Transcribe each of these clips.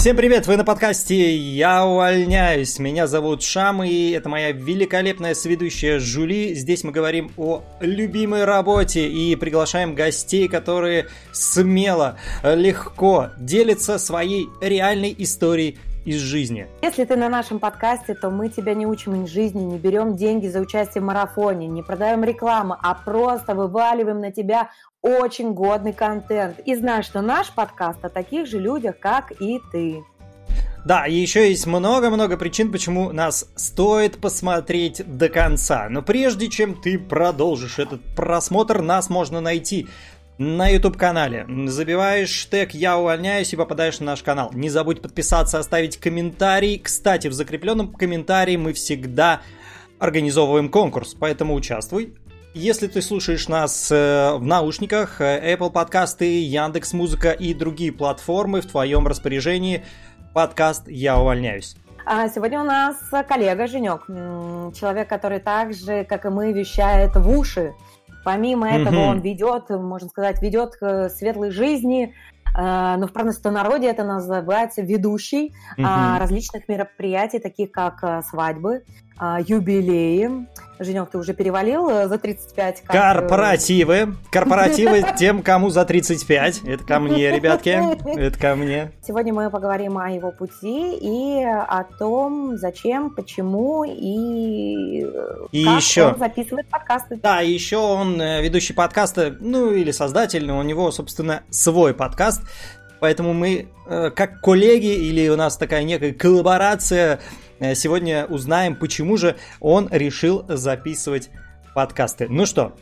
Всем привет, вы на подкасте «Я увольняюсь». Меня зовут Шам, и это моя великолепная сведущая Жули. Здесь мы говорим о любимой работе и приглашаем гостей, которые смело, легко делятся своей реальной историей из жизни. Если ты на нашем подкасте, то мы тебя не учим из жизни, не берем деньги за участие в марафоне, не продаем рекламу, а просто вываливаем на тебя очень годный контент. И знай, что наш подкаст о таких же людях, как и ты. Да, и еще есть много-много причин, почему нас стоит посмотреть до конца. Но прежде чем ты продолжишь этот просмотр, нас можно найти на YouTube-канале. Забиваешь тег «Я увольняюсь» и попадаешь на наш канал. Не забудь подписаться, оставить комментарий. Кстати, в закрепленном комментарии мы всегда организовываем конкурс, поэтому участвуй. Если ты слушаешь нас э, в наушниках, э, Apple подкасты, Яндекс Музыка и другие платформы в твоем распоряжении, подкаст «Я увольняюсь». А сегодня у нас коллега Женек, человек, который так же, как и мы, вещает в уши. Помимо этого, mm-hmm. он ведет, можно сказать, ведет к светлой жизни, э, но в простонародье это называется ведущий mm-hmm. различных мероприятий, таких как свадьбы, юбилеи, Женек, ты уже перевалил э, за 35? Как... Э, корпоративы. Корпоративы тем, кому за 35. Это ко мне, ребятки. Это ко мне. Сегодня мы поговорим о его пути и о том, зачем, почему и, э, и как еще... он записывает подкасты. Да, и еще он ведущий подкаста, ну или создатель, у него, собственно, свой подкаст. Поэтому мы, как коллеги, или у нас такая некая коллаборация, Э, сегодня узнаем, почему же он решил записывать подкасты. Ну что?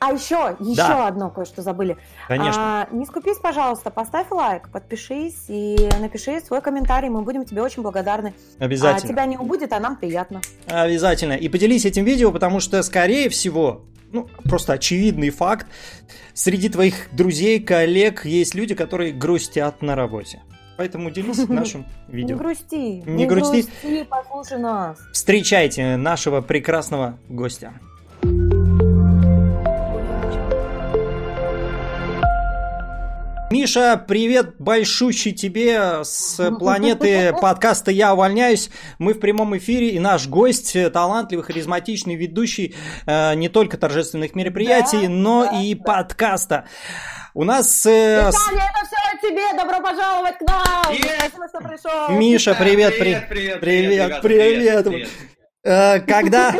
А еще, еще да. одно кое-что забыли. Конечно. А, не скупись, пожалуйста, поставь лайк, подпишись и напиши свой комментарий. Мы будем тебе очень благодарны. Обязательно. А тебя не убудет, а нам приятно. Обязательно. И поделись этим видео, потому что, скорее всего, ну, просто очевидный факт, среди твоих друзей, коллег есть люди, которые грустят на работе. Поэтому делись нашим видео. Не грусти. Не, не грусти. грусти, послушай нас. Встречайте нашего прекрасного гостя. Миша, привет большущий тебе с планеты подкаста «Я увольняюсь». Мы в прямом эфире, и наш гость, талантливый, харизматичный ведущий э, не только торжественных мероприятий, да, но да, и да. подкаста. У нас... Э, Виталий, это все тебе! Добро пожаловать к нам! Yes. Спасибо, что пришел! Миша, привет, привет, привет, привет, привет, привет. привет. Э, когда,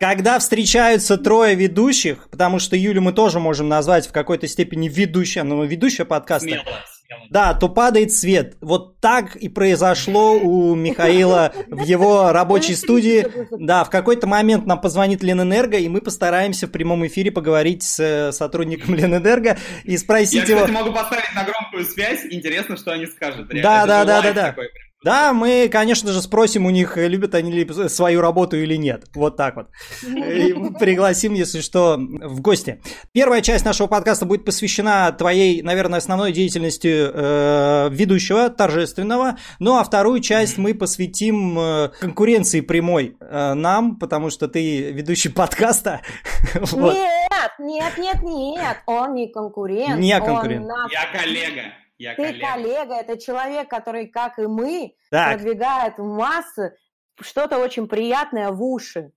когда встречаются трое ведущих, потому что Юлю мы тоже можем назвать в какой-то степени ведущей, но ведущая подкаста. Смело, смело. Да, то падает свет. Вот так и произошло у Михаила в его рабочей студии. Да, в какой-то момент нам позвонит Ленэнерго, и мы постараемся в прямом эфире поговорить с э, сотрудником Ленэнерго и спросить Я, его... Я, могу поставить на громкую связь. Интересно, что они скажут. Да, да, да, да, да. Да, мы, конечно же, спросим у них, любят они ли свою работу или нет. Вот так вот. И пригласим, если что, в гости. Первая часть нашего подкаста будет посвящена твоей, наверное, основной деятельности э, ведущего, торжественного. Ну, а вторую часть мы посвятим э, конкуренции прямой э, нам, потому что ты ведущий подкаста. Нет, нет, нет, нет, он не конкурент. Не конкурент. Я коллега. Я Ты коллега. коллега, это человек, который, как и мы, так. продвигает в массы что-то очень приятное в уши.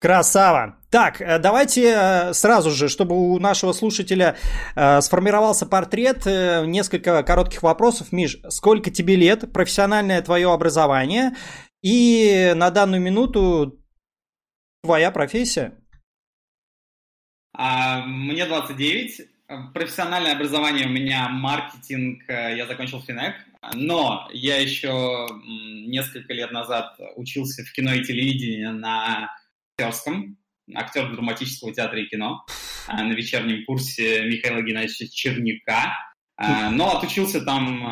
Красава. Так, э, давайте э, сразу же, чтобы у нашего слушателя э, сформировался портрет, несколько коротких вопросов. Миш, сколько тебе лет, профессиональное твое образование и на данную минуту твоя профессия? А, мне 29, Профессиональное образование у меня маркетинг, э, я закончил Финек, но я еще несколько лет назад учился в кино и телевидении на актерском, актер драматического театра и кино, э, на вечернем курсе Михаила Геннадьевича Черняка, э, но отучился там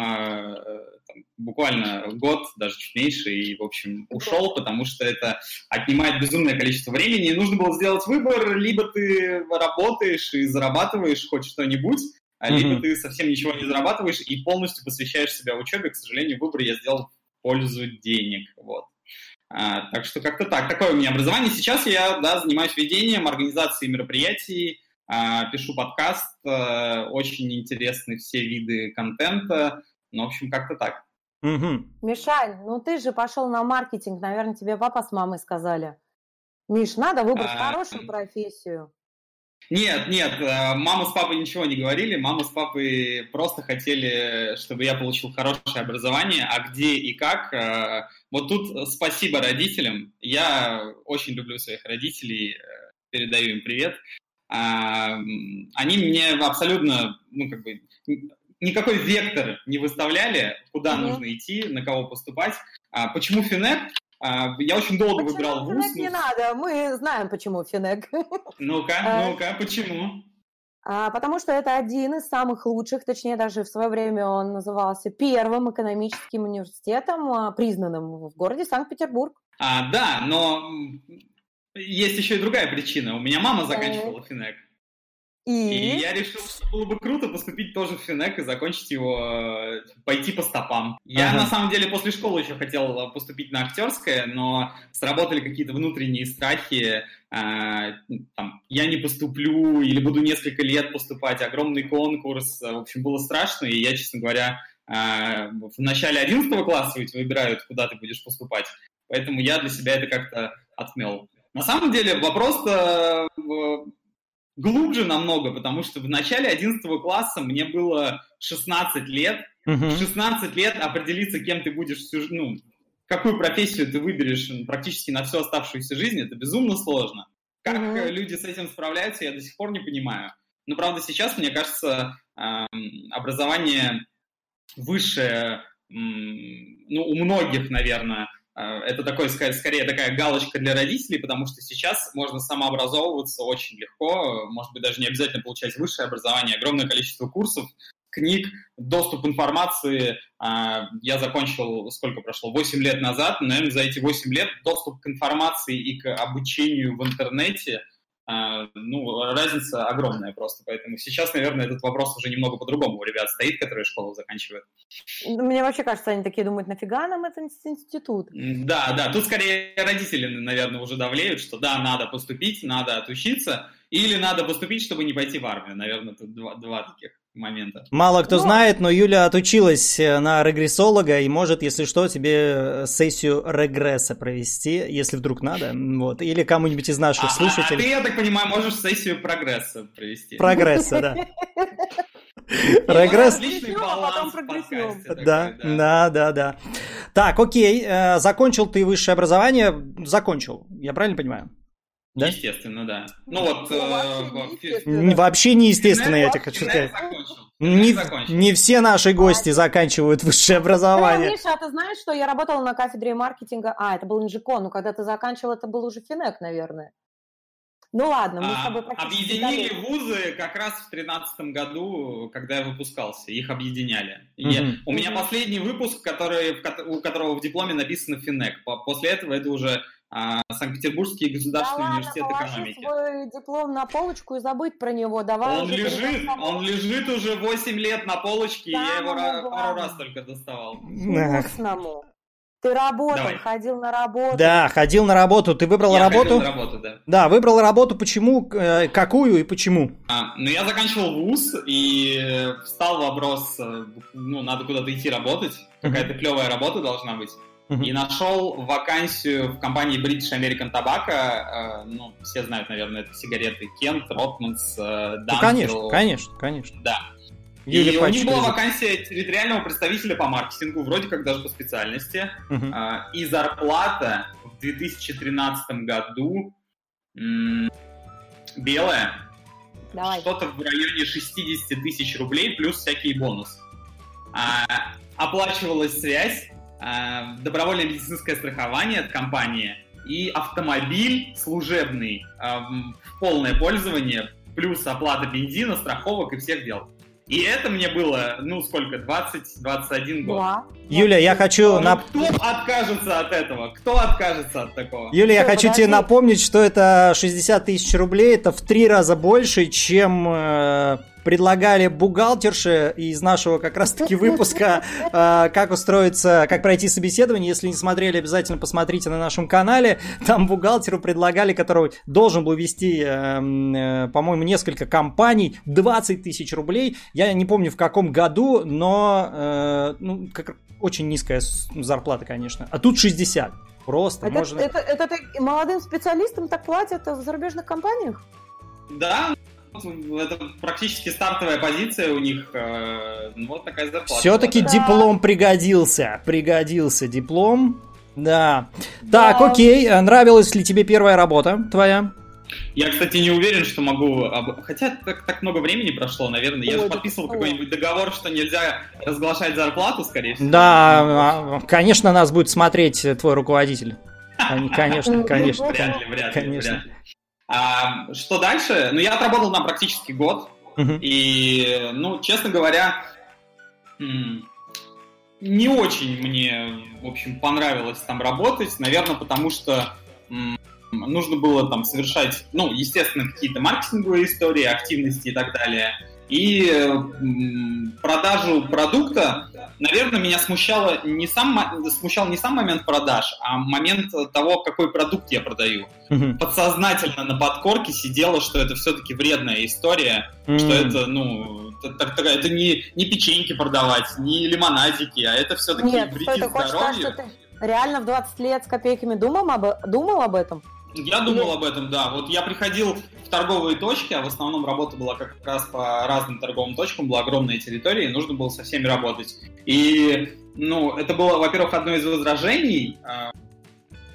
буквально год, даже чуть меньше, и, в общем, ушел, потому что это отнимает безумное количество времени, и нужно было сделать выбор, либо ты работаешь и зарабатываешь хоть что-нибудь, а либо mm-hmm. ты совсем ничего не зарабатываешь и полностью посвящаешь себя учебе. К сожалению, выбор я сделал в пользу денег, вот. А, так что как-то так. Такое у меня образование. Сейчас я, да, занимаюсь ведением, организацией мероприятий, а, пишу подкаст, а, очень интересны все виды контента, ну, в общем, как-то так. Угу. Мишань, ну ты же пошел на маркетинг, наверное, тебе папа с мамой сказали. Миш, надо выбрать а... хорошую профессию. Нет, нет, э, мама с папой ничего не говорили, мама с папой просто хотели, чтобы я получил хорошее образование, а где и как, э, вот тут спасибо родителям, я очень люблю своих родителей, э, передаю им привет, а, они мне абсолютно, ну, как бы, никакой вектор не выставляли, куда mm-hmm. нужно идти, на кого поступать. А, почему Финек? А, я очень долго почему выбирал вуз. Финек не надо, мы знаем, почему Финек. Ну-ка, а, ну-ка, почему? А, потому что это один из самых лучших, точнее, даже в свое время он назывался первым экономическим университетом, а, признанным в городе Санкт-Петербург. А, да, но есть еще и другая причина. У меня мама заканчивала Финек. И? и я решил, что было бы круто поступить тоже в Финек и закончить его, э, пойти по стопам. Я ага. на самом деле после школы еще хотел поступить на актерское, но сработали какие-то внутренние страхи. Э, там, я не поступлю или буду несколько лет поступать, огромный конкурс. В общем, было страшно, и я, честно говоря, э, в начале 11 класса ведь выбирают, куда ты будешь поступать. Поэтому я для себя это как-то отмел. На самом деле вопрос-то глубже намного, потому что в начале 11 класса мне было 16 лет. Uh-huh. 16 лет определиться, кем ты будешь всю ну, какую профессию ты выберешь практически на всю оставшуюся жизнь, это безумно сложно. Как uh-huh. люди с этим справляются, я до сих пор не понимаю. Но, правда, сейчас, мне кажется, образование высшее, ну, у многих, наверное, это такой, скорее такая галочка для родителей, потому что сейчас можно самообразовываться очень легко, может быть, даже не обязательно получать высшее образование, огромное количество курсов, книг, доступ информации. А, я закончил, сколько прошло, 8 лет назад, наверное, за эти 8 ллет доступ к информации и к обучению в интернете – ну, разница огромная просто. Поэтому сейчас, наверное, этот вопрос уже немного по-другому у ребят стоит, которые школу заканчивают. Мне вообще кажется, они такие думают, нафига нам этот институт? Да, да, тут скорее родители, наверное, уже давлеют, что да, надо поступить, надо отучиться, или надо поступить, чтобы не пойти в армию. Наверное, тут два, два таких момента. Мало кто но... знает, но Юля отучилась э, на регрессолога и может, если что, тебе э, сессию регресса провести, если вдруг надо. Вот. Или кому-нибудь из наших а, слушателей. А ты, я так понимаю, можешь сессию прогресса провести. Прогресса, да. Регресс. Да, да, да, да. Так, окей. Э, закончил ты высшее образование. Закончил. Я правильно понимаю? Да? Естественно, да. Ну вот... Э, вообще неестественно, я тебе хочу сказать. Не, не все наши гости заканчивают высшее образование. Миша, а ты знаешь, что я работала на кафедре маркетинга? А, это был Инжикон, но когда ты заканчивал, это был уже Финек, наверное. Ну ладно, мы а, с тобой Объединили далее. вузы как раз в тринадцатом году, когда я выпускался. Их объединяли. Mm-hmm. Я, у меня последний выпуск, который, у которого в дипломе написано Финек. После этого это уже а, Санкт-Петербургский государственный да университет ладно, экономики. свой диплом на полочку и забыть про него. Давай он лежит, он лежит уже 8 лет на полочке, да, я его ну, пару раз только доставал. Вкусному. Ты работал, Давай. ходил на работу. Да, ходил на работу. Ты выбрал я работу? на работу, да. Да, выбрал работу. Почему? Э, какую и почему? А, ну, я заканчивал вуз, и встал вопрос, э, ну, надо куда-то идти работать. Какая-то клевая работа должна быть и нашел вакансию в компании British American Tobacco. Э, ну, все знают, наверное, это сигареты Кент, Ротманс, э, Ну, конечно, конечно, конечно. Да. И у них была вакансия территориального представителя по маркетингу, вроде как даже по специальности. Uh-huh. И зарплата в 2013 году м- белая. Давай. Что-то в районе 60 тысяч рублей плюс всякие бонусы. А, оплачивалась связь, Э, добровольное медицинское страхование от компании и автомобиль служебный э, в полное пользование, плюс оплата бензина, страховок и всех дел. И это мне было, ну, сколько, 20-21 год. Да. Юля, я хочу... Ну, нап... Кто откажется от этого? Кто откажется от такого? Юля, я хочу подожди. тебе напомнить, что это 60 тысяч рублей, это в три раза больше, чем э, предлагали бухгалтерше из нашего как раз-таки выпуска, э, как устроиться, как пройти собеседование. Если не смотрели, обязательно посмотрите на нашем канале. Там бухгалтеру предлагали, который должен был вести, по-моему, несколько компаний, 20 тысяч рублей. Я не помню в каком году, но ну, как, очень низкая зарплата, конечно. А тут 60. Просто это, можно... Это, это, это молодым специалистам так платят в зарубежных компаниях? Да, это практически стартовая позиция у них. Э, ну, вот такая зарплата. Все-таки да. диплом пригодился. Пригодился диплом. Да. да. Так, окей. Нравилась ли тебе первая работа твоя? Я, кстати, не уверен, что могу... Хотя так, так много времени прошло, наверное. Я Ой, же подписывал какой-нибудь договор, что нельзя разглашать зарплату, скорее всего. Да, а, конечно, нас будет смотреть твой руководитель. Конечно, конечно. Вряд ли, вряд ли. Конечно. А, что дальше? Ну, я отработал там практически год. И, ну, честно говоря, не очень мне, в общем, понравилось там работать. Наверное, потому что нужно было там совершать, ну, естественно, какие-то маркетинговые истории, активности и так далее. И продажу продукта, наверное, меня смущало не сам, смущал не сам момент продаж, а момент того, какой продукт я продаю. Mm-hmm. Подсознательно на подкорке сидело, что это все-таки вредная история, mm-hmm. что это, ну, это, это не, не печеньки продавать, не лимонадики, а это все-таки вредит здоровью. Ты реально в 20 лет с копейками думал об, думал об этом? Я думал об этом, да. Вот я приходил в торговые точки, а в основном работа была как раз по разным торговым точкам, была огромная территория, и нужно было со всеми работать. И, ну, это было, во-первых, одно из возражений э,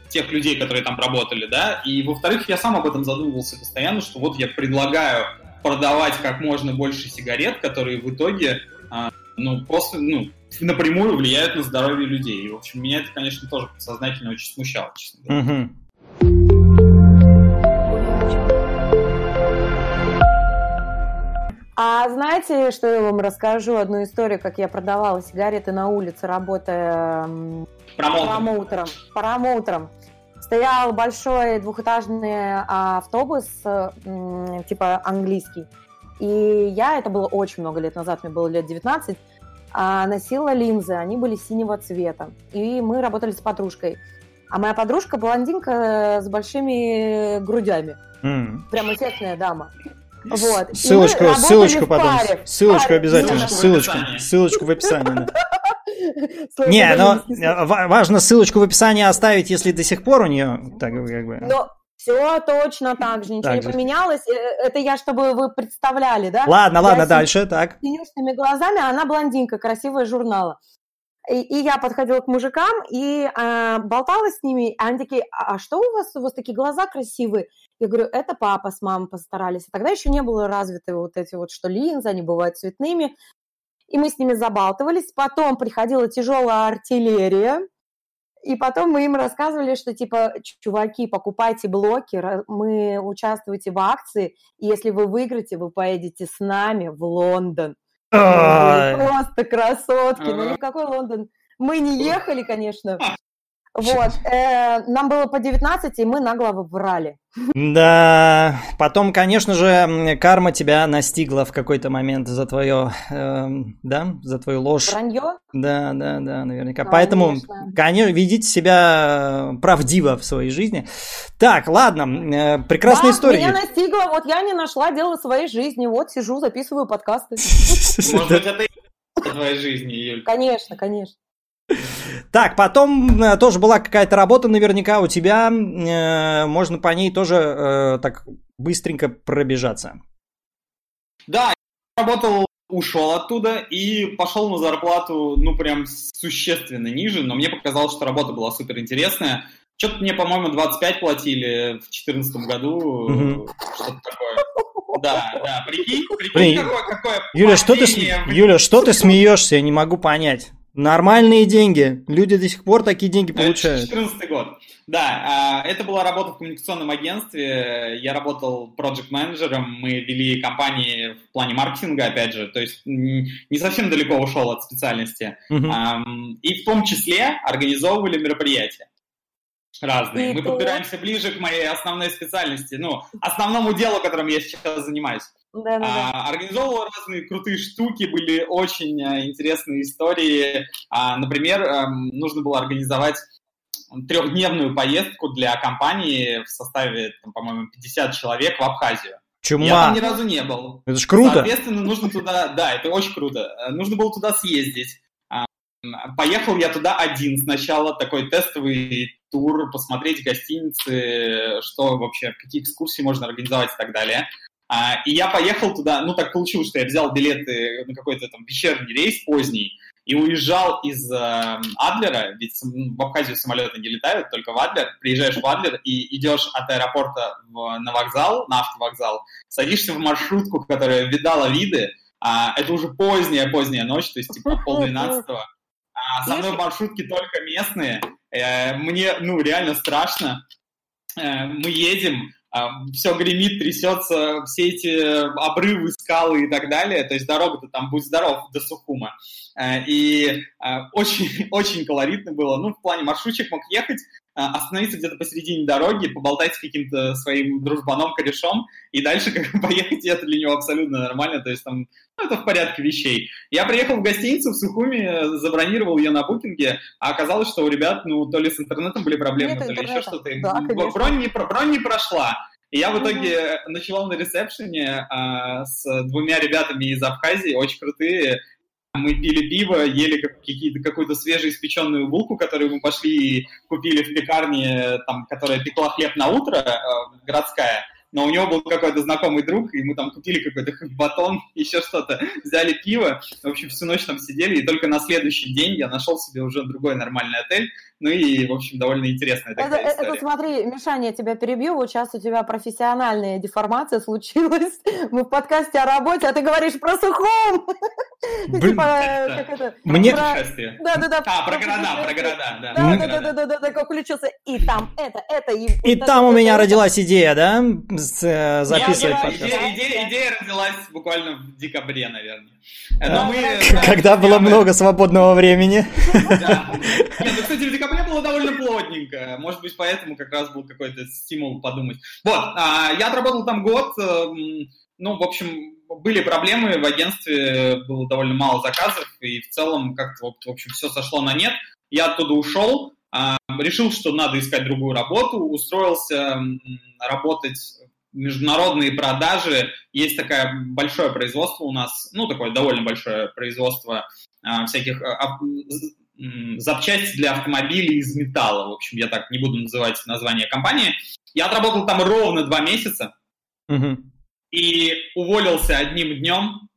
тех людей, которые там работали, да, и, во-вторых, я сам об этом задумывался постоянно, что вот я предлагаю продавать как можно больше сигарет, которые в итоге, э, ну, просто, ну, напрямую влияют на здоровье людей. И, в общем, меня это, конечно, тоже подсознательно очень смущало, честно говоря. А знаете, что я вам расскажу? Одну историю, как я продавала сигареты на улице, работая промоутером. Промоутером. Стоял большой двухэтажный автобус, типа английский. И я, это было очень много лет назад, мне было лет 19, а, носила линзы, они были синего цвета. И мы работали с подружкой. А моя подружка блондинка с большими грудями. Mm. Прям эффектная дама. Вот. Ссылочку, ссылочку потом. Паре. Ссылочку паре. обязательно. Ссылочку. Ссылочку в описании. Не, но э, важно ссылочку в описании оставить, если до сих пор у нее так как бы. Но все точно так же, ничего так не поменялось. Э, это я, чтобы вы представляли, да? Ладно, я ладно, дальше, так. С глазами, а она блондинка, красивая журнала. И, и я подходила к мужикам и э, болтала с ними, а они такие, а, а что у вас, у вас такие глаза красивые? Я говорю, это папа с мамой постарались. А тогда еще не было развиты вот эти вот, что линзы, они бывают цветными. И мы с ними забалтывались. Потом приходила тяжелая артиллерия. И потом мы им рассказывали, что типа, чуваки, покупайте блоки, мы участвуете в акции, и если вы выиграете, вы поедете с нами в Лондон. Просто красотки. Ну, никакой Лондон. Мы не ехали, конечно. Вот. Э, нам было по 19, и мы нагло выбрали. Да, потом, конечно же, карма тебя настигла в какой-то момент за твое, э, да, за твою ложь. Вранье? Да, да, да, наверняка. Конечно. Поэтому, конечно, ведите себя правдиво в своей жизни. Так, ладно, э, прекрасная да, история. меня настигла, вот я не нашла дело своей жизни, вот сижу, записываю подкасты. Может быть, это и твоей жизни, Юль. Конечно, конечно. Так, потом э, тоже была какая-то работа наверняка у тебя. Э, можно по ней тоже э, так быстренько пробежаться. Да, я работал, ушел оттуда и пошел на зарплату, ну, прям существенно ниже, но мне показалось, что работа была супер интересная. Что-то мне, по-моему, 25 платили в 2014 году, что-то такое. Да, да, прикинь, прикинь, какое, какое Юля, что ты, Юля, что ты смеешься, я не могу понять. Нормальные деньги. Люди до сих пор такие деньги получают. 2014 год. Да, а, это была работа в коммуникационном агентстве. Я работал проект-менеджером. Мы вели компании в плане маркетинга, опять же. То есть не совсем далеко ушел от специальности. Uh-huh. И в том числе организовывали мероприятия разные. И Мы подбираемся ближе к моей основной специальности, ну, основному делу, которым я сейчас занимаюсь. Да, да, да. Организовывал разные крутые штуки, были очень а, интересные истории. А, например, а, нужно было организовать трехдневную поездку для компании в составе, там, по-моему, 50 человек в Абхазию. Чума. Я там ни разу не был. Это ж круто. Соответственно, нужно туда, да, это очень круто. Нужно было туда съездить. Поехал я туда один сначала, такой тестовый тур, посмотреть гостиницы, что вообще, какие экскурсии можно организовать и так далее. А, и я поехал туда, ну так получилось, что я взял билеты на какой-то там вечерний рейс поздний и уезжал из э, Адлера, ведь в Абхазию самолеты не летают, только в Адлер. Приезжаешь в Адлер и идешь от аэропорта в, на вокзал, на автовокзал, садишься в маршрутку, которая видала виды, а, это уже поздняя-поздняя ночь, то есть типа полдвенадцатого. А, со мной в маршрутке только местные. Э, мне, ну, реально страшно. Э, мы едем, все гремит, трясется, все эти обрывы, скалы и так далее. То есть дорога-то там, будь здоров, до Сухума. Э, и очень, очень колоритно было. Ну, в плане маршрутчик мог ехать, остановиться где-то посередине дороги, поболтать с каким-то своим дружбаном, корешом, и дальше как бы поехать, и это для него абсолютно нормально, то есть там, ну, это в порядке вещей. Я приехал в гостиницу в Сухуми, забронировал ее на букинге, а оказалось, что у ребят, ну, то ли с интернетом были проблемы, Нет то ли еще что-то. Да, бронь, не, бронь не прошла. И я в итоге mm-hmm. ночевал на ресепшене а, с двумя ребятами из Абхазии, очень крутые, мы пили пиво, ели какую-то свежеиспеченную булку, которую мы пошли и купили в пекарне, там, которая пекла хлеб на утро, э, городская но у него был какой-то знакомый друг, и мы там купили какой-то батон, еще что-то, взяли пиво, в общем, всю ночь там сидели, и только на следующий день я нашел себе уже другой нормальный отель, ну и, в общем, довольно интересная такая это, история. Это, смотри, Мишаня, я тебя перебью, вот сейчас у тебя профессиональная деформация случилась, мы в подкасте о работе, а ты говоришь про сухом! Типа? Мне... Да, да, да. А, про города, про города, да. Да, да, да, да, да, да, как включился, и там это, это, и... И там у меня родилась идея, да, э, записывать подкаст? Идея родилась буквально в декабре, наверное. Когда было много свободного времени. Да. Нет, ну, кстати, в декабре было довольно плотненько. Может быть, поэтому как раз был какой-то стимул подумать. Вот, а, я отработал там год. Эм, ну, в общем, были проблемы в агентстве, было довольно мало заказов, и в целом как-то, в общем, все сошло на нет. Я оттуда ушел, а, решил, что надо искать другую работу, устроился работать международные продажи. Есть такое большое производство у нас, ну, такое довольно большое производство а, всяких а, запчастей для автомобилей из металла. В общем, я так не буду называть название компании. Я отработал там ровно два месяца. Угу. И уволился одним днем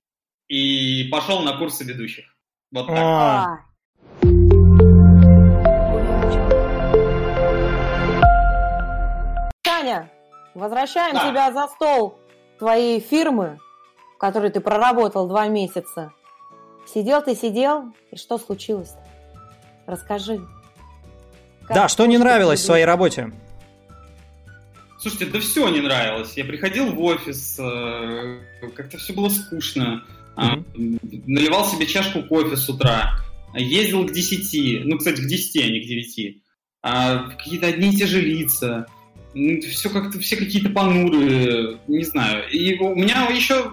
и пошел на курсы ведущих. Вот так. А. Таня, Возвращаем да. тебя за стол твоей фирмы, в которой ты проработал два месяца. Сидел ты, сидел, и что случилось? -то? Расскажи. да, что не нравилось в своей работе? Слушайте, да все не нравилось. Я приходил в офис, э, как-то все было скучно. Mm-hmm. Наливал себе чашку кофе с утра. Ездил к 10. Ну, кстати, к 10, а не к 9. А, какие-то одни и те же лица все как-то, все какие-то понурые, не знаю. И у меня еще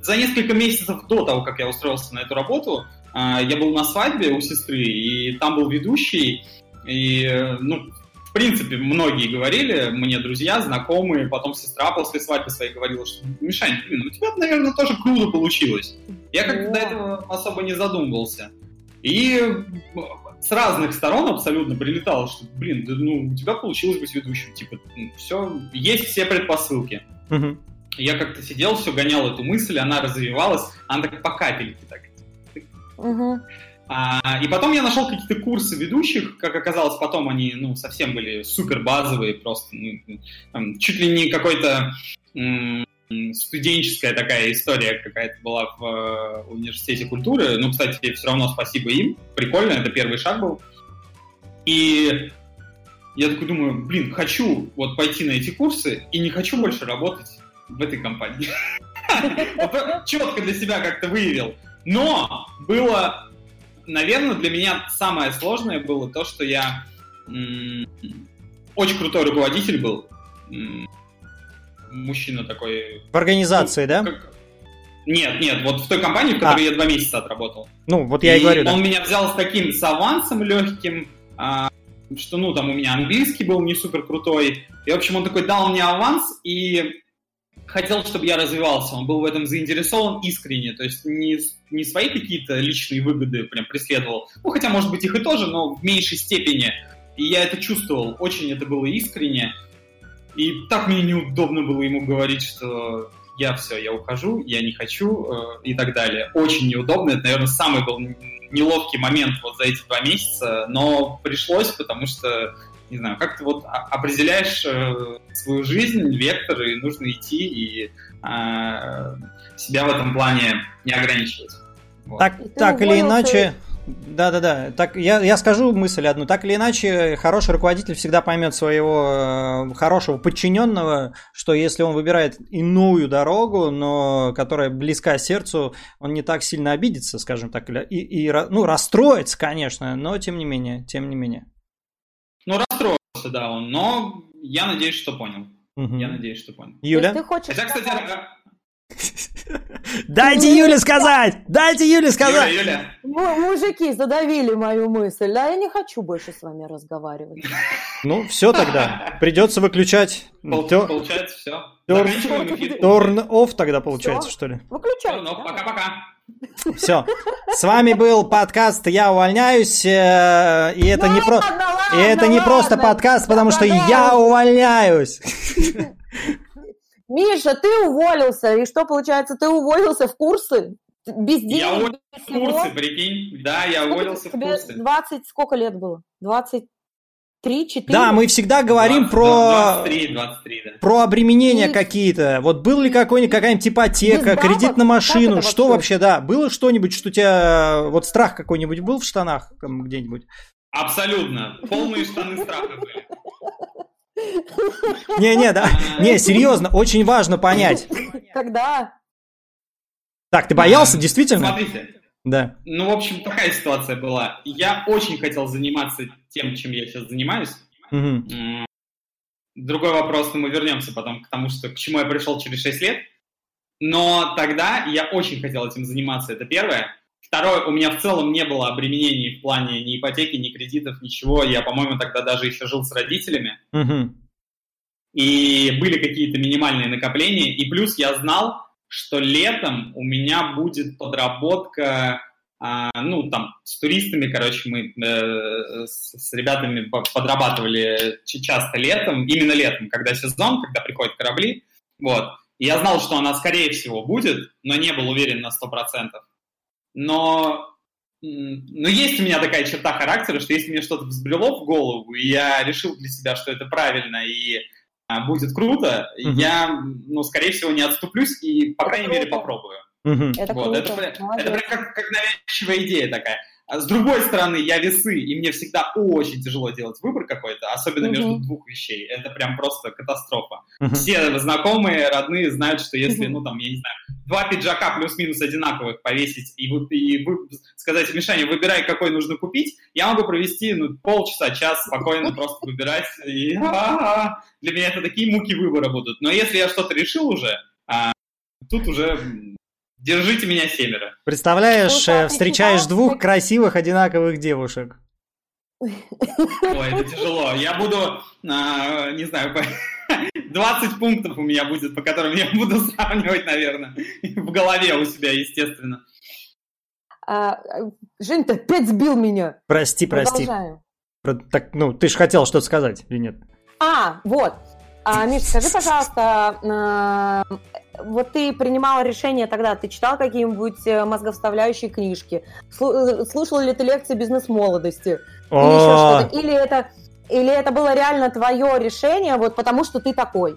за несколько месяцев до того, как я устроился на эту работу, а, я был на свадьбе у сестры, и там был ведущий, и, ну, в принципе, многие говорили, мне друзья, знакомые, потом сестра после свадьбы своей говорила, что, Мишань, блин, у тебя, наверное, тоже круто получилось. Я как-то до этого особо не задумывался. И с разных сторон абсолютно прилетало, что, блин, да, ну, у тебя получилось быть ведущим, типа, ну, все, есть все предпосылки. Угу. Я как-то сидел, все гонял эту мысль, она развивалась, она так по капельке так. Угу. А, и потом я нашел какие-то курсы ведущих, как оказалось, потом они, ну, совсем были супер базовые, просто, ну, там, чуть ли не какой-то студенческая такая история какая-то была в э, университете культуры. Ну, кстати, все равно спасибо им. Прикольно, это первый шаг был. И я такой думаю, блин, хочу вот пойти на эти курсы и не хочу больше работать в этой компании. Четко для себя как-то выявил. Но было, наверное, для меня самое сложное было то, что я очень крутой руководитель был мужчина такой... В организации, ну, да? Как, Нет, нет, вот в той компании, в которой а. я два месяца отработал. Ну, вот я и, и говорю. Он да. меня взял с таким с авансом легким, а, что, ну, там у меня английский был не супер крутой. И, в общем, он такой дал мне аванс и хотел, чтобы я развивался. Он был в этом заинтересован искренне. То есть не, не свои какие-то личные выгоды прям преследовал. Ну, хотя, может быть, их и тоже, но в меньшей степени. И я это чувствовал. Очень это было искренне. И так мне неудобно было ему говорить, что я все, я ухожу, я не хочу э, и так далее. Очень неудобно. Это, наверное, самый был неловкий момент вот за эти два месяца, но пришлось, потому что, не знаю, как ты вот определяешь э, свою жизнь, вектор, и нужно идти и э, себя в этом плане не ограничивать. Вот. Так, так или иначе, да-да-да. Так, я, я скажу мысль одну. Так или иначе, хороший руководитель всегда поймет своего э, хорошего подчиненного, что если он выбирает иную дорогу, но которая близка сердцу, он не так сильно обидится, скажем так, и, и ну, расстроится, конечно, но тем не менее, тем не менее. Ну, расстроился, да, он, но я надеюсь, что понял. Угу. Я надеюсь, что понял. Юля? Ты хочешь Хотя, кстати, Дайте Юле сказать! Дайте Юле сказать! Юля, Юля. Мужики задавили мою мысль, а я не хочу больше с вами разговаривать. Ну, все тогда. Придется выключать. Пол, Тер... Получается, все. Торн офф тогда получается, все? что ли? Выключай. Ну, пока-пока. Все. С вами был подкаст «Я увольняюсь». Э, и это не, про... и это не просто подкаст, потому что я увольняюсь. Миша, ты уволился, и что получается, ты уволился в курсы? Без денег? Я уволился в курсы, прикинь. Да, я сколько уволился в курсы. 20, сколько лет было? 20, Три, четыре. Да, мы всегда говорим 20, про 23, 23, да. про обременения и... какие-то. Вот был ли какой-нибудь какая-нибудь ипотека, кредит на машину, что вообще, да? Было что-нибудь, что у тебя вот страх какой-нибудь был в штанах где-нибудь? Абсолютно. Полные штаны страха были. Не-не, да. Не, серьезно, очень важно понять. Когда? Так, ты боялся, действительно? Смотрите. Да. Ну, в общем, такая ситуация была. Я очень хотел заниматься тем, чем я сейчас занимаюсь. Угу. Другой вопрос, но мы вернемся потом к тому, что к чему я пришел через 6 лет. Но тогда я очень хотел этим заниматься, это первое. Второе, у меня в целом не было обременений в плане ни ипотеки, ни кредитов, ничего. Я, по-моему, тогда даже еще жил с родителями. Угу. И были какие-то минимальные накопления. И плюс я знал, что летом у меня будет подработка, а, ну, там, с туристами, короче, мы э, с, с ребятами подрабатывали часто летом, именно летом, когда сезон, когда приходят корабли. Вот. И я знал, что она, скорее всего, будет, но не был уверен на 100% но, но есть у меня такая черта характера, что если мне что-то взбрело в голову, и я решил для себя, что это правильно и а, будет круто, uh-huh. я, ну, скорее всего, не отступлюсь и, по крайней мере, попробую. Uh-huh. Это, вот, круто. это, это прям как, как навязчивая идея такая. А с другой стороны, я весы, и мне всегда очень тяжело делать выбор какой-то, особенно uh-huh. между двух вещей. Это прям просто катастрофа. Uh-huh. Все знакомые, родные знают, что если, uh-huh. ну там, я не знаю, два пиджака плюс-минус одинаковых повесить и, вы, и вы, сказать, Мишаня, выбирай, какой нужно купить, я могу провести ну, полчаса, час спокойно просто выбирать. И, для меня это такие муки выбора будут. Но если я что-то решил уже, а, тут уже Держите меня семеро. Представляешь, Слушай, встречаешь двух красивых одинаковых девушек. Ой, это тяжело. Я буду, а, не знаю, 20 пунктов у меня будет, по которым я буду сравнивать, наверное, в голове у себя, естественно. А, Жень, ты опять сбил меня. Прости, прости. Про, так, ну, ты же хотел что-то сказать, или нет? А, вот. А, Миш, скажи, пожалуйста, а, вот ты принимала решение тогда, ты читал какие-нибудь э, мозговставляющие книжки, э, слушал ли ты лекции бизнес-молодости, или еще что-то, или это, или это было реально твое решение, вот потому что ты такой?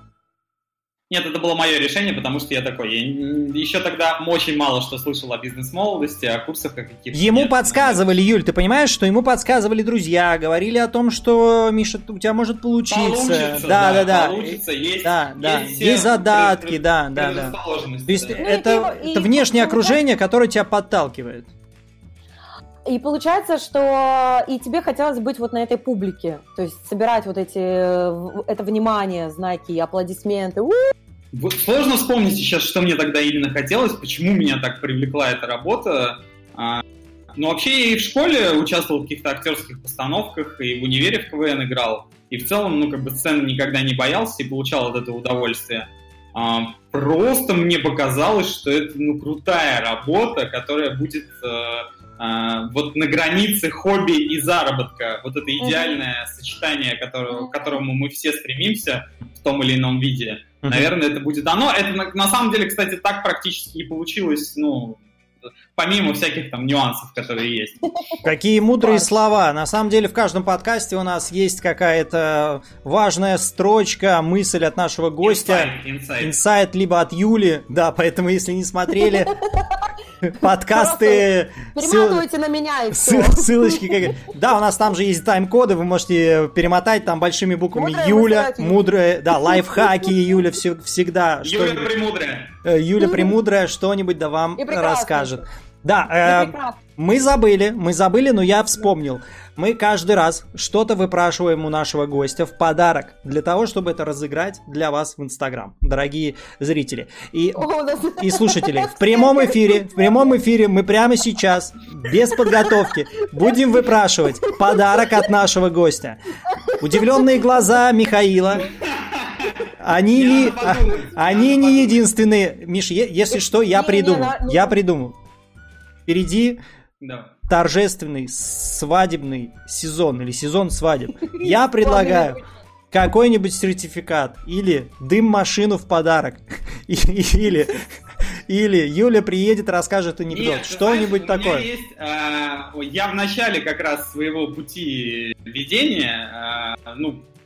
Нет, это было мое решение, потому что я такой. Я еще тогда очень мало что слышал о бизнес-молодости, о курсах каких-то. Ему нет, подсказывали, Юль, ты понимаешь, что ему подсказывали друзья, говорили о том, что, Миша, у тебя может получиться. Получится, да, да, да. Получится, есть, да, да. есть, есть задатки, пред, да, да, да. То есть да. это, ну, это внешнее окружение, которое тебя подталкивает. И получается, что и тебе хотелось быть вот на этой публике, то есть собирать вот эти, это внимание, знаки, аплодисменты, сложно вспомнить сейчас, что мне тогда именно хотелось, почему меня так привлекла эта работа. А, но вообще я и в школе участвовал в каких-то актерских постановках, и в универе в КВН играл. И в целом, ну, как бы сцены никогда не боялся и получал от этого удовольствие. А, просто мне показалось, что это, ну, крутая работа, которая будет э, э, вот на границе хобби и заработка. Вот это идеальное mm-hmm. сочетание, которого, к которому мы все стремимся в том или ином виде. Mm-hmm. Наверное, это будет оно. Это на, на самом деле, кстати, так практически и получилось, ну, помимо всяких там нюансов, которые есть. Какие мудрые слова. На самом деле в каждом подкасте у нас есть какая-то важная строчка, мысль от нашего гостя. Инсайт, либо от Юли. Да, поэтому если не смотрели, подкасты... Перематывайте на меня и все. Ссылочки. Да, у нас там же есть тайм-коды, вы можете перемотать там большими буквами Юля, мудрая, да, лайфхаки Юля всегда. Юля Премудрая. Э, Юля Премудрая что-нибудь да вам расскажет. Да, э, мы забыли, мы забыли, но я вспомнил. Мы каждый раз что-то выпрашиваем у нашего гостя в подарок для того, чтобы это разыграть для вас в Инстаграм, дорогие зрители и, и слушатели. В прямом эфире, в прямом эфире мы прямо сейчас, без подготовки, будем выпрашивать подарок от нашего гостя. Удивленные глаза Михаила они не, они не единственные. Миш, если что, я придумал. Я придумал. Впереди торжественный свадебный сезон или сезон свадеб. Я предлагаю какой-нибудь сертификат или дым-машину в подарок. Или, или Юля приедет, расскажет анекдот. Что-нибудь такое. Есть, э, я в начале как раз своего пути ведения, э, ну, а,